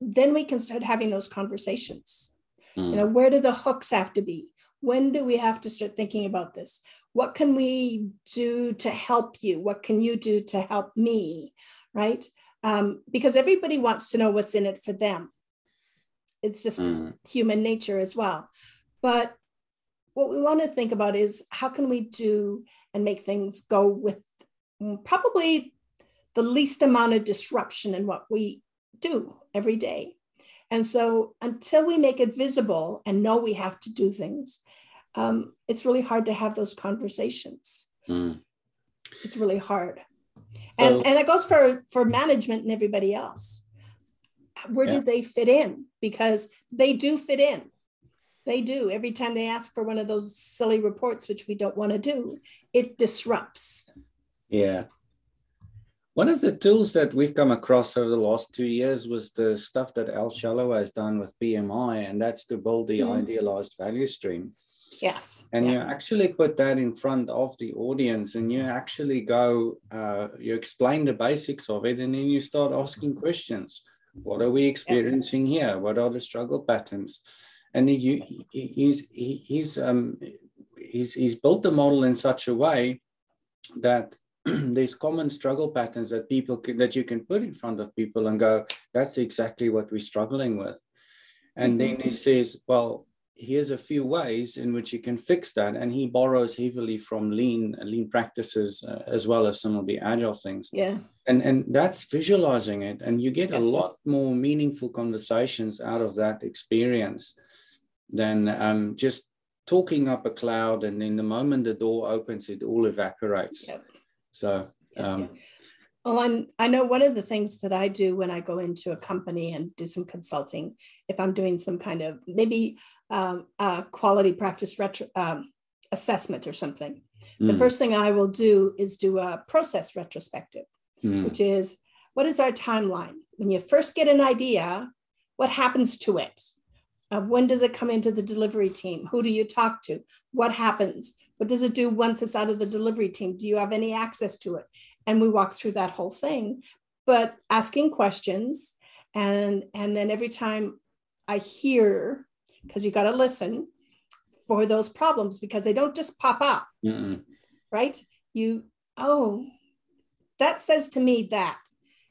then we can start having those conversations. Mm. You know, where do the hooks have to be? When do we have to start thinking about this? What can we do to help you? What can you do to help me? Right? Um, because everybody wants to know what's in it for them. It's just mm. human nature as well. But what we want to think about is how can we do and make things go with probably the least amount of disruption in what we do every day. And so until we make it visible and know we have to do things, um, it's really hard to have those conversations. Mm. It's really hard. So, and, and it goes for, for management and everybody else. Where yeah. do they fit in? Because they do fit in. They do. Every time they ask for one of those silly reports, which we don't want to do, it disrupts. Yeah. One of the tools that we've come across over the last two years was the stuff that Al Shalloway has done with BMI, and that's to build the mm. idealized value stream. Yes. And yeah. you actually put that in front of the audience and you actually go, uh, you explain the basics of it, and then you start asking questions. What are we experiencing here? What are the struggle patterns? and he, he's he's um, he's he's built the model in such a way that there's common struggle patterns that people can, that you can put in front of people and go, that's exactly what we're struggling with. And then he says, well, here's a few ways in which you can fix that. And he borrows heavily from lean lean practices uh, as well as some of the agile things. Yeah. And and that's visualizing it, and you get yes. a lot more meaningful conversations out of that experience than um, just talking up a cloud and then the moment the door opens it all evaporates yep. so um, well I'm, i know one of the things that i do when i go into a company and do some consulting if i'm doing some kind of maybe um, quality practice retro, um, assessment or something mm. the first thing i will do is do a process retrospective mm. which is what is our timeline when you first get an idea, what happens to it? Uh, when does it come into the delivery team? Who do you talk to? What happens? What does it do once it's out of the delivery team? Do you have any access to it? And we walk through that whole thing, but asking questions. And, and then every time I hear, because you got to listen for those problems because they don't just pop up, mm right? You, oh, that says to me that.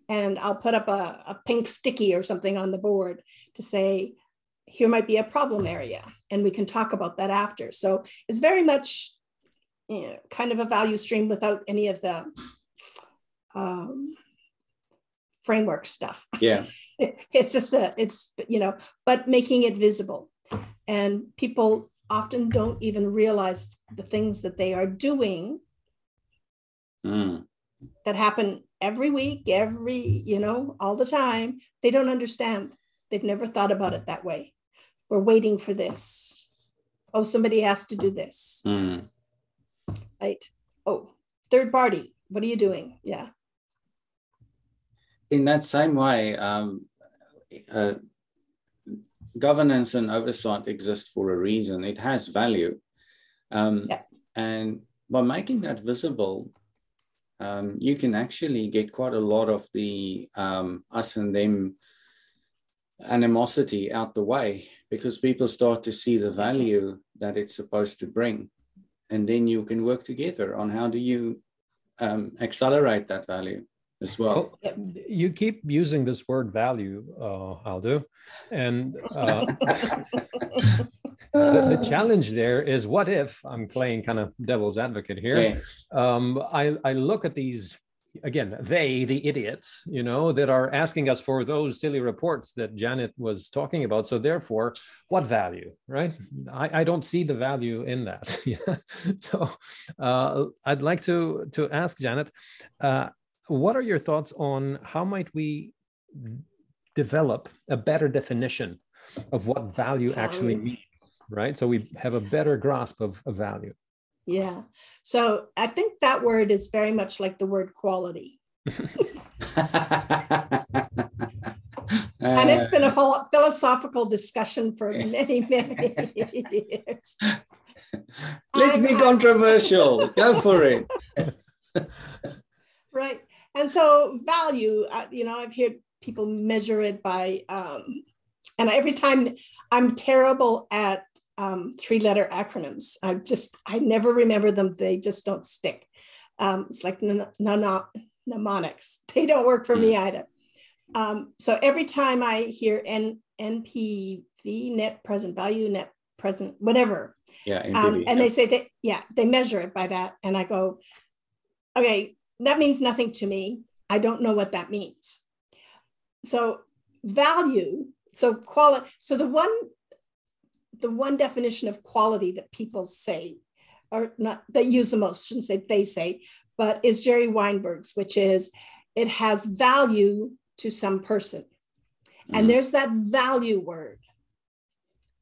And I'll put up a, a pink sticky or something on the board to say, here might be a problem area and we can talk about that after so it's very much you know, kind of a value stream without any of the um, framework stuff yeah it's just a it's you know but making it visible and people often don't even realize the things that they are doing mm. That happen every week every you know all the time they don't understand they've never thought about it that way we're waiting for this. Oh, somebody has to do this. Mm. Right. Oh, third party. What are you doing? Yeah. In that same way, um, uh, governance and oversight exist for a reason. It has value. Um, yeah. And by making that visible, um, you can actually get quite a lot of the um, us and them animosity out the way because people start to see the value that it's supposed to bring and then you can work together on how do you um, accelerate that value as well. well. You keep using this word value, uh, Aldo, and uh, the, the, challenge there is what if I'm playing kind of devil's advocate here. Yes. Um, I, I look at these again, they, the idiots, you know, that are asking us for those silly reports that Janet was talking about. So therefore, what value, right? I, I don't see the value in that. so uh, I'd like to to ask Janet, uh, what are your thoughts on how might we develop a better definition of what value actually means, right? So we have a better grasp of, of value. Yeah. So I think that word is very much like the word quality. and it's been a philosophical discussion for many, many years. Let's be controversial. Go for it. right. And so, value, uh, you know, I've heard people measure it by, um, and every time I'm terrible at um, three letter acronyms. I just, I never remember them. They just don't stick. Um, it's like mnemonics. They don't work for me hmm. either. Um, so every time I hear N, NPV, net present value, net present, whatever. Yeah. um, and yeah. they say that, yeah, they measure it by that. And I go, okay, that means nothing to me. I don't know what that means. So value, so quality, so the one the one definition of quality that people say, or not they use the most, shouldn't say they say, but is Jerry Weinberg's, which is it has value to some person. Mm. And there's that value word,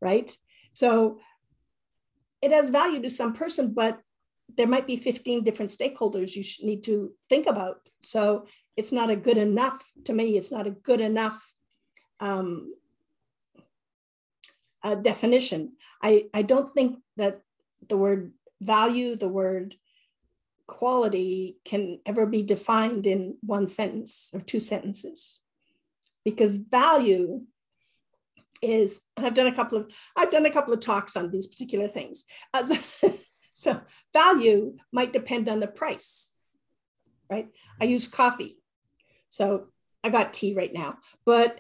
right? So it has value to some person, but there might be 15 different stakeholders you need to think about. So it's not a good enough, to me, it's not a good enough um, uh, definition. I, I don't think that the word value, the word quality can ever be defined in one sentence or two sentences. Because value is and i've done a couple of i've done a couple of talks on these particular things. So, so value might depend on the price right? I use coffee. So i got tea right now. But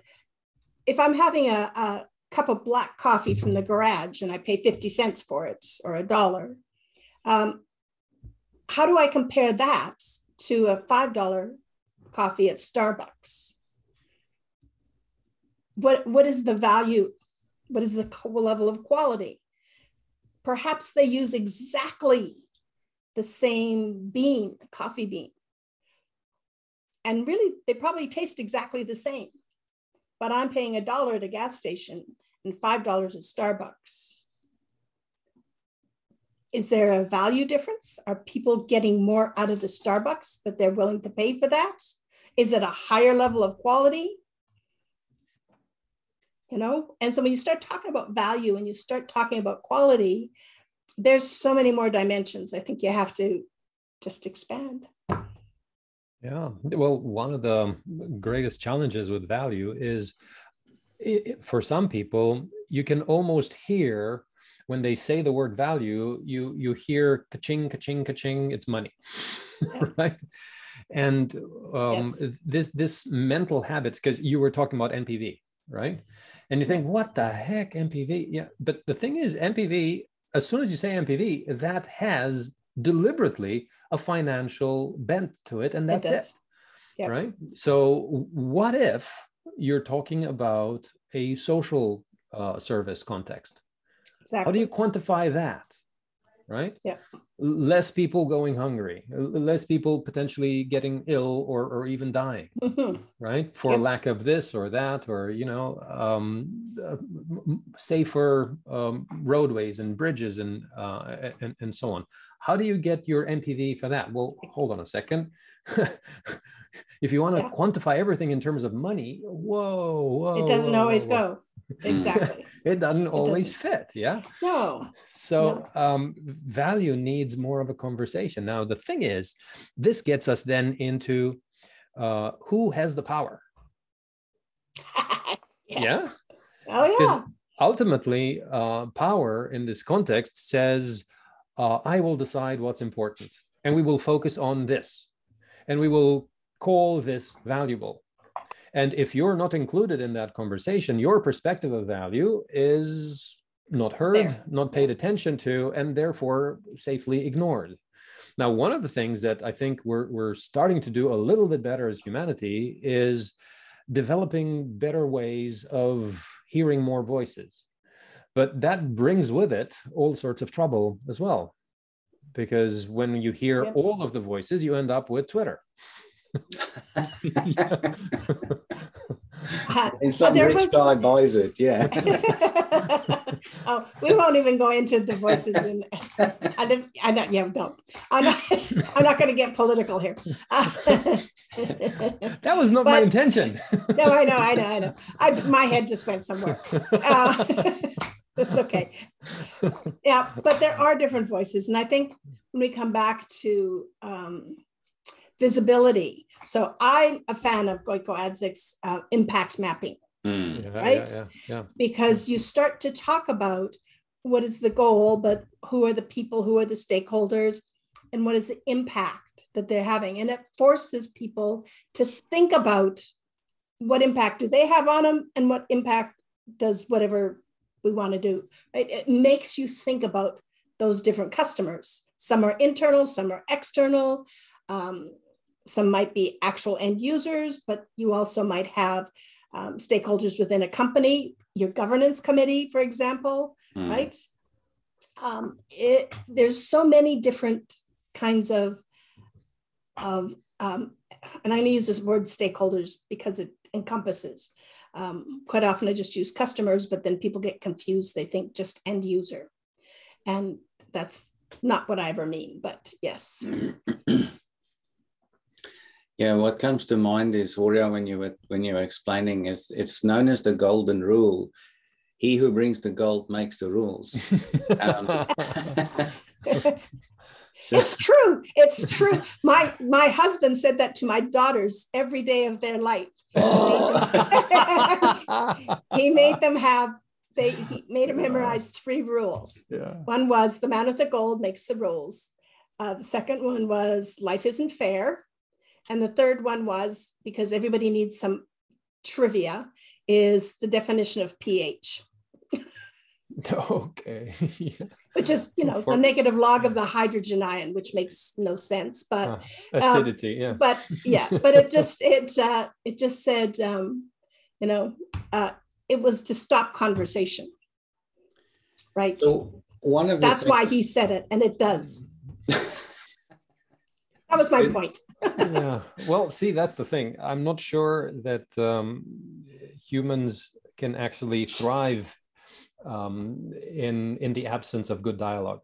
if i'm having a, a, cup of black coffee from the garage and I pay 50 cents for it or a dollar. Um, how do I compare that to a $5 coffee at Starbucks? What, what is the value? What is the level of quality? Perhaps they use exactly the same bean, coffee bean. And really, they probably taste exactly the same but I'm paying a dollar at a gas station and $5 at Starbucks. Is there a value difference? Are people getting more out of the Starbucks that they're willing to pay for that? Is it a higher level of quality? you know and so when you start talking about value and you start talking about quality there's so many more dimensions i think you have to just expand yeah well one of the greatest challenges with value is it, for some people you can almost hear when they say the word value you you hear ka-ching ka-ching ka-ching it's money yeah. right and um, yes. this this mental habit because you were talking about npv right and you think what the heck npv yeah but the thing is npv as soon as you say npv that has deliberately a financial bent to it and that's it, it yep. right so what if you're talking about a social uh, service context. Exactly. how do you quantify that right? Yeah. Less people going hungry less people potentially getting ill or, or even dying mm-hmm. right? For yep. lack of this or that or you know um, uh, safer um, roadways and bridges and, uh, and and so on. How do you get your NPV for that? Well hold on a second if you want to yeah. quantify everything in terms of money whoa whoa it doesn't always whoa. go exactly it doesn't always doesn't. fit yeah no so no. Um, value needs more of a conversation now the thing is this gets us then into uh, who has the power yes. yeah oh yeah ultimately uh, power in this context says uh, i will decide what's important and we will focus on this and we will call this valuable and if you're not included in that conversation, your perspective of value is not heard, there. not paid attention to, and therefore safely ignored. Now, one of the things that I think we're, we're starting to do a little bit better as humanity is developing better ways of hearing more voices. But that brings with it all sorts of trouble as well. Because when you hear yep. all of the voices, you end up with Twitter. and some rich was... guy buys it, yeah. oh, we won't even go into divorces. And I live, I not, yeah, no, I'm not, I'm not going to get political here. that was not but, my intention. no, I know, I know, I know. I, my head just went somewhere. Uh, it's okay. Yeah, but there are different voices, and I think when we come back to um, visibility. So I'm a fan of Gojko Adzic's uh, impact mapping, mm. yeah, right? Yeah, yeah, because you start to talk about what is the goal, but who are the people, who are the stakeholders, and what is the impact that they're having. And it forces people to think about what impact do they have on them and what impact does whatever we want to do. Right? It makes you think about those different customers. Some are internal, some are external. Um, some might be actual end users, but you also might have um, stakeholders within a company, your governance committee, for example, mm. right? Um, it, there's so many different kinds of, of um, and I'm going to use this word stakeholders because it encompasses. Um, quite often I just use customers, but then people get confused. They think just end user. And that's not what I ever mean, but yes. Yeah, what comes to mind is Horia when you were when you were explaining is it's known as the golden rule. He who brings the gold makes the rules. Um, so. It's true. It's true. My my husband said that to my daughters every day of their life. he made them have they he made them memorize three rules. Yeah. One was the man with the gold makes the rules. Uh, the second one was life isn't fair. And the third one was because everybody needs some trivia is the definition of pH. okay. Which is, you know, For... the negative log of the hydrogen ion, which makes no sense, but uh, acidity, um, yeah. But yeah, but it just it uh, it just said, um, you know, uh, it was to stop conversation, right? So one of that's things... why he said it, and it does. that was my point. yeah. Well, see, that's the thing. I'm not sure that um, humans can actually thrive um, in in the absence of good dialogue.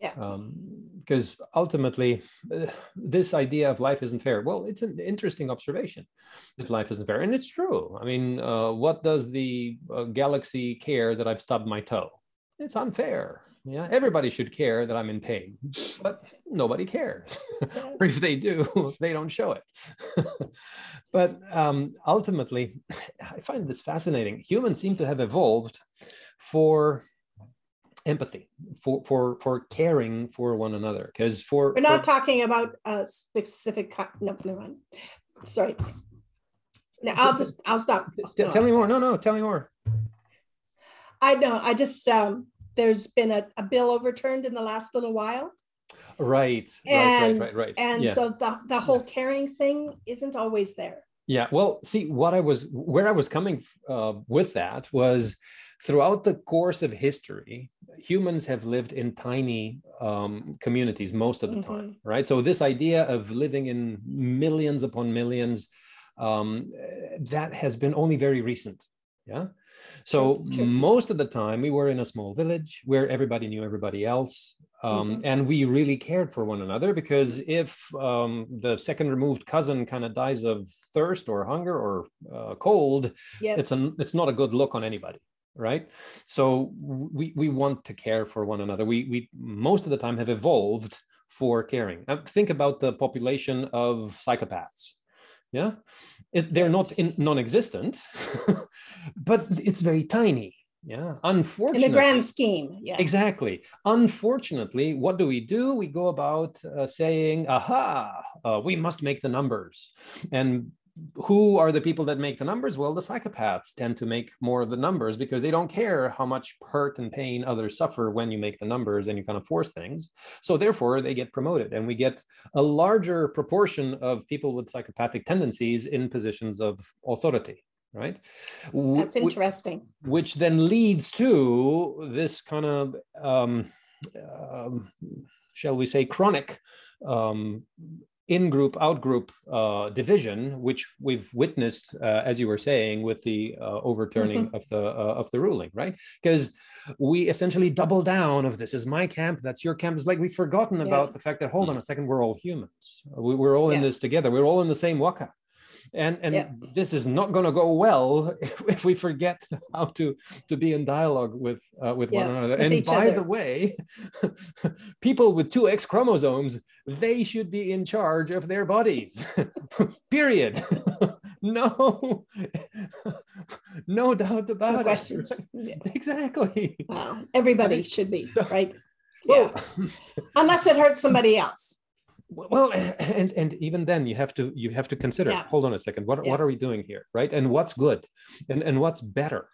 Yeah. Because um, ultimately, uh, this idea of life isn't fair. Well, it's an interesting observation that life isn't fair, and it's true. I mean, uh, what does the uh, galaxy care that I've stubbed my toe? It's unfair. Yeah, everybody should care that I'm in pain, but nobody cares. or if they do, they don't show it. but um, ultimately, I find this fascinating. Humans seem to have evolved for empathy for for for caring for one another because for we're not for, talking about a specific no never mind sorry now i'll just i'll stop tell, tell me more no no tell me more i know i just um there's been a, a bill overturned in the last little while right and, right right right, right. and yeah. so the, the whole caring thing isn't always there yeah well see what i was where i was coming uh, with that was throughout the course of history, humans have lived in tiny um, communities most of the mm-hmm. time, right? So this idea of living in millions upon millions, um, that has been only very recent. Yeah. So true, true. most of the time, we were in a small village where everybody knew everybody else. Um, mm-hmm. And we really cared for one another because if um, the second removed cousin kind of dies of thirst or hunger or uh, cold, yep. it's a, it's not a good look on anybody right so we we want to care for one another we we most of the time have evolved for caring think about the population of psychopaths yeah? It, they're not in, non-existent but it's very tiny. Yeah? Unfortunately in the grand scheme yeah. Exactly. Unfortunately what do we do? We go about uh, saying aha! Uh, we must make the numbers. And who are the people that make the numbers? Well, the psychopaths tend to make more of the numbers because they don't care how much hurt and pain others suffer when you make the numbers and you kind of force things. So therefore, they get promoted, and we get a larger proportion of people with psychopathic tendencies in positions of authority. Right. That's interesting. Which then leads to this kind of, um, um, shall we say, chronic um, in-group, out-group uh, division, which we've witnessed, uh, as you were saying, with the uh, overturning mm-hmm. of the uh, of the ruling, right? Because we essentially double down of this is my camp, that's your camp. It's like we've forgotten yeah. about the fact that hold on a second, we're all humans. We, are all yeah. in this together. We're all in the same waka and and yeah. this is not going to go well if, if, we forget how to to be in dialogue with uh, with yeah, one another. with and by other. the way people with two x chromosomes they should be in charge of their bodies. Period. No no doubt about no it. questions. Exactly. Wow everybody I mean, should be so, right? yeah. Unless it hurts somebody else well and and even then you have to you have to consider yeah. hold on a second what, yeah. what are we doing here right and what's good and and what's better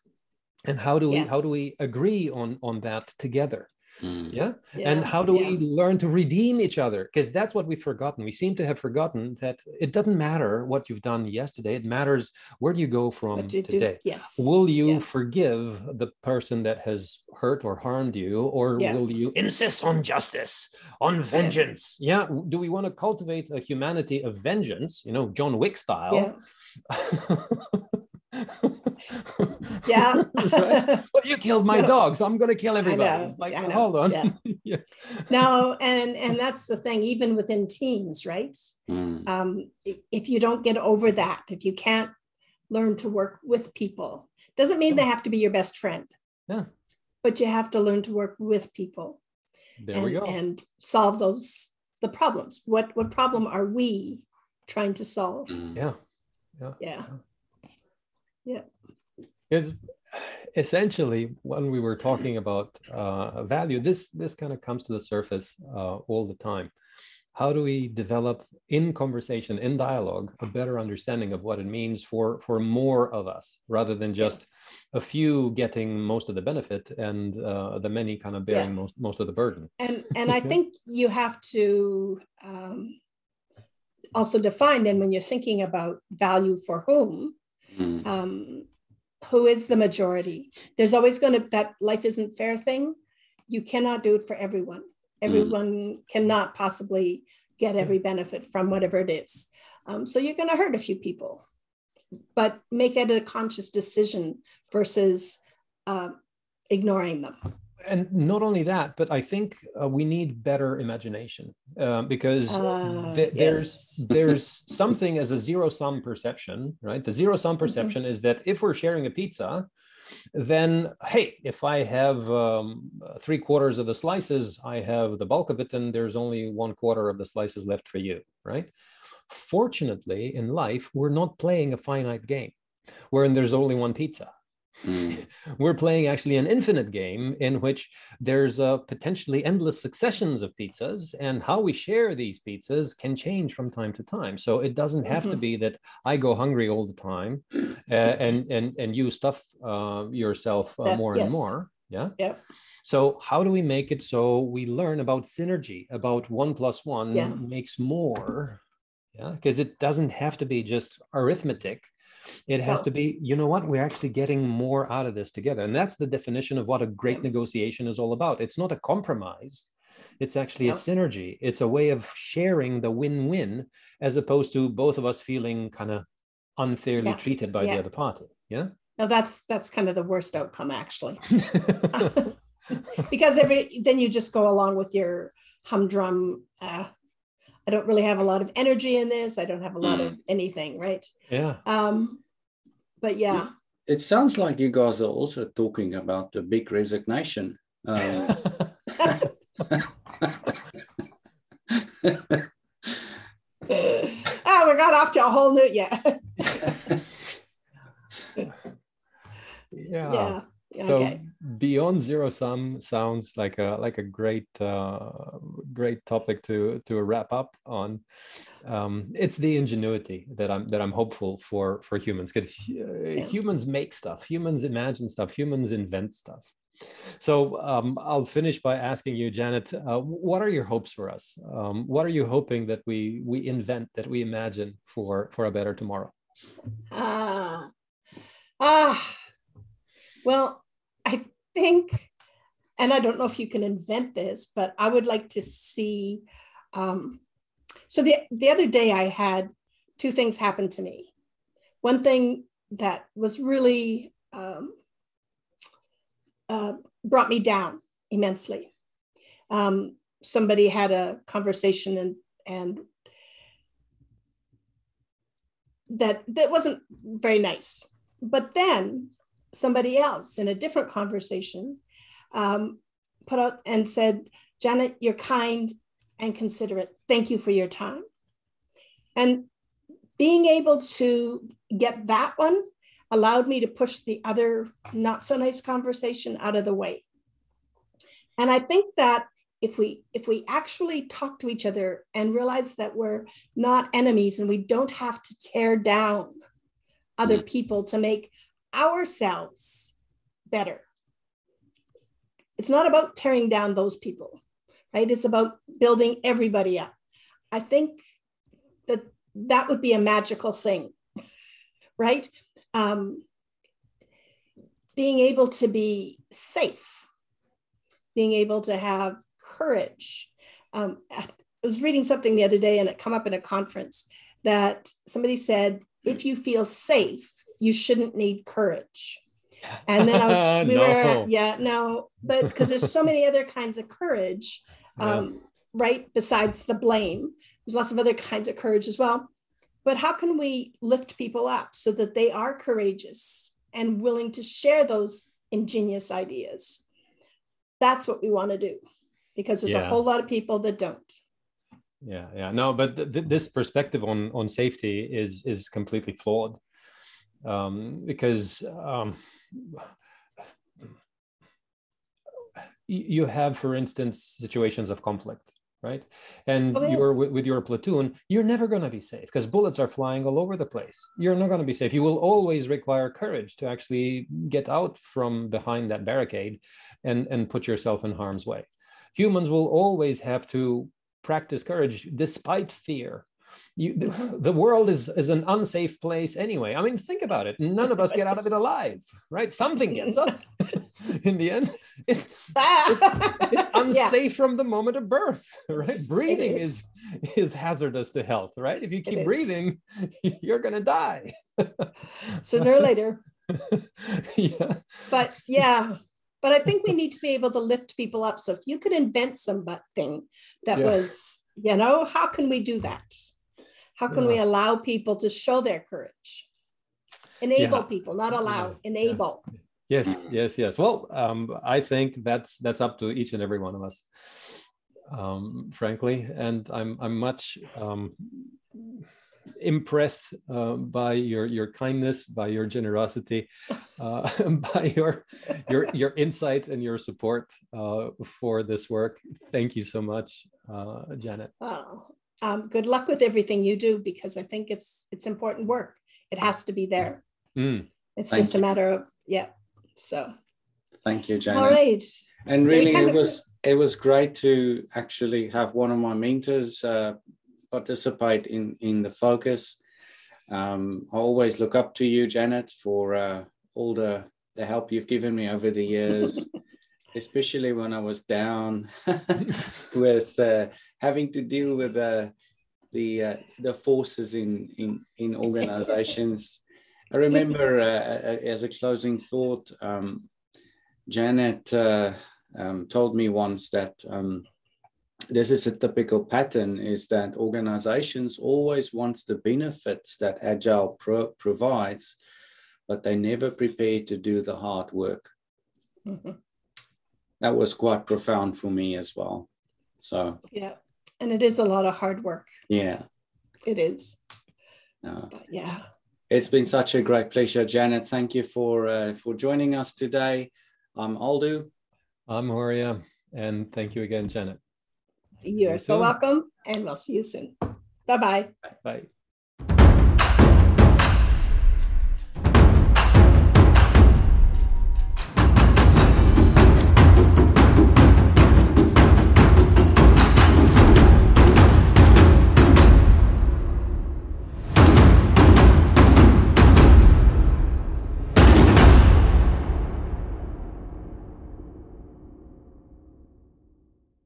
and how do we yes. how do we agree on on that together Mm. Yeah? yeah? And how do yeah. we learn to redeem each other? Because that's what we've forgotten. We seem to have forgotten that it doesn't matter what you've done yesterday. It matters where do you go from you today. Do? Yes. Will you yeah. forgive the person that has hurt or harmed you? Or will you insist on justice, on vengeance? Yeah. Do we want to cultivate a humanity of vengeance, you know, John Wick style? yeah. right? Well, you killed my no. dog, so I'm going to kill everybody. It's like, hold on. Yeah. yeah. No, and and that's the thing. Even within teams, right? Mm. Um, if you don't get over that, if you can't learn to work with people, doesn't mean yeah. they have to be your best friend. Yeah. But you have to learn to work with people. There and, we go. And solve those the problems. What what problem are we trying to solve? Mm. Yeah. Yeah. Yeah. Yeah. Because essentially, when we were talking about uh, value, this this kind of comes to the surface uh, all the time. How do we develop in conversation, in dialogue, a better understanding of what it means for for more of us, rather than just a few getting most of the benefit and uh, the many kind of bearing yeah. most most of the burden? And and I think you have to. Um, also define then when you're thinking about value for whom mm. um, who is the majority. There's always going to, that life isn't fair thing. You cannot do it for everyone. Everyone mm. cannot possibly get every benefit from whatever it is. Um, so you're going to hurt a few people, but make it a conscious decision versus uh, ignoring them. And not only that, but I think uh, we need better imagination uh, because uh, th- yes. there's there's something as a zero sum perception, right? The zero sum mm-hmm. perception mm-hmm. is that if we're sharing a pizza, then hey, if I have um, three quarters of the slices, I have the bulk of it, and there's only one quarter of the slices left for you, right? Fortunately, in life, we're not playing a finite game wherein there's only one pizza Mm. We're playing actually an infinite game in which there's uh, potentially endless successions of pizzas, and how we share these pizzas can change from time to time. So it doesn't have mm-hmm. to be that I go hungry all the time, uh, and and and you stuff uh, yourself uh, more yes. and more. Yeah. Yeah. So how do we make it so we learn about synergy, about one plus one yeah. makes more? Yeah, because it doesn't have to be just arithmetic it has to be, you know what, we're actually getting more out of this together. And that's the definition of what a great negotiation is all about. It's not a compromise, it's actually a synergy. It's a way of sharing the win win as opposed to both of us feeling kind of unfairly yeah. treated by yeah. the other party. Yeah. Now that's that's kind of the worst outcome actually. because every then you just go along with your humdrum uh, I don't really have a lot of energy in this. I don't have a lot mm. of anything, right? Yeah. Um, but yeah. It sounds like you guys are also talking about the big resignation. Um, oh, we got off to a whole new yeah. yeah. Yeah. So beyond zero sum sounds like a like a great uh, great topic to to wrap up on. Um, it's the ingenuity that I'm that I'm hopeful for for humans because uh, humans make stuff, humans imagine stuff, humans invent stuff. So um, I'll finish by asking you, Janet, uh, what are your hopes for us? Um, what are you hoping that we we invent, that we imagine for for a better tomorrow? Ah, ah. Well, I think, and I don't know if you can invent this, but I would like to see. Um, so the the other day I had two things happen to me. One thing that was really um, uh, brought me down immensely. Um, somebody had a conversation and and that that wasn't very nice. But then somebody else in a different conversation um, put out and said, Janet, you're kind and considerate. Thank you for your time. And being able to get that one allowed me to push the other not so nice conversation out of the way. And I think that if we if we actually talk to each other and realize that we're not enemies and we don't have to tear down other mm. people to make ourselves better. It's not about tearing down those people, right? It's about building everybody up. I think that that would be a magical thing, right? Um, being able to be safe, being able to have courage. Um, I was reading something the other day and it come up in a conference that somebody said, if you feel safe, you shouldn't need courage. And then I was, we no. were, yeah, no, but because there's so many other kinds of courage, um, yeah. right? Besides the blame, there's lots of other kinds of courage as well. But how can we lift people up so that they are courageous and willing to share those ingenious ideas? That's what we want to do because there's yeah. a whole lot of people that don't yeah yeah no but th- th- this perspective on on safety is is completely flawed um, because um, you have, for instance, situations of conflict, right? And oh, you're with, with your platoon, you're never going to be safe because bullets are flying all over the place. You're not going to be safe. You will always require courage to actually get out from behind that barricade and, and put yourself in harm's way. Humans will always have to practice courage despite fear you, the world is, is an unsafe place anyway. I mean, think about it. None of us get out of it alive, right? Something gets us in the end. It's, ah! it's, it's unsafe yeah. from the moment of birth, right? Breathing is. is. is hazardous to health, right? If you keep breathing, you're gonna die. Sooner or later. yeah. But yeah, but I think we need to be able to lift people up. So if you could invent something that yeah. was, you know, how can we do that? How can yeah. we allow people to show their courage? Enable yeah. people, not allow, enable. Yes, yes, yes. Well, um, I think that's that's up to each and every one of us, um, frankly. And I'm I'm much um, impressed uh, by your your kindness, by your generosity, uh, by your your your insight and your support uh, for this work. Thank you so much, uh, Janet. Oh, um, good luck with everything you do because I think it's it's important work. It has to be there. Mm. It's Thank just you. a matter of yeah. So. Thank you, Janet. All right. And really, it was it was great to actually have one of my mentors uh, participate in in the focus. Um, I always look up to you, Janet, for uh, all the the help you've given me over the years, especially when I was down with uh, having to deal with uh, the uh, the forces in in in organizations. I remember uh, as a closing thought, um, Janet uh, um, told me once that um, this is a typical pattern is that organizations always want the benefits that agile pro- provides but they never prepare to do the hard work mm-hmm. that was quite profound for me as well so yeah and it is a lot of hard work. Yeah. It is. Uh, yeah. It's been such a great pleasure janet. Thank you for uh, for joining us today. I'm aldo. I'm horia and thank you again janet. You're so welcome, and we'll see you soon. Bye-bye. Bye.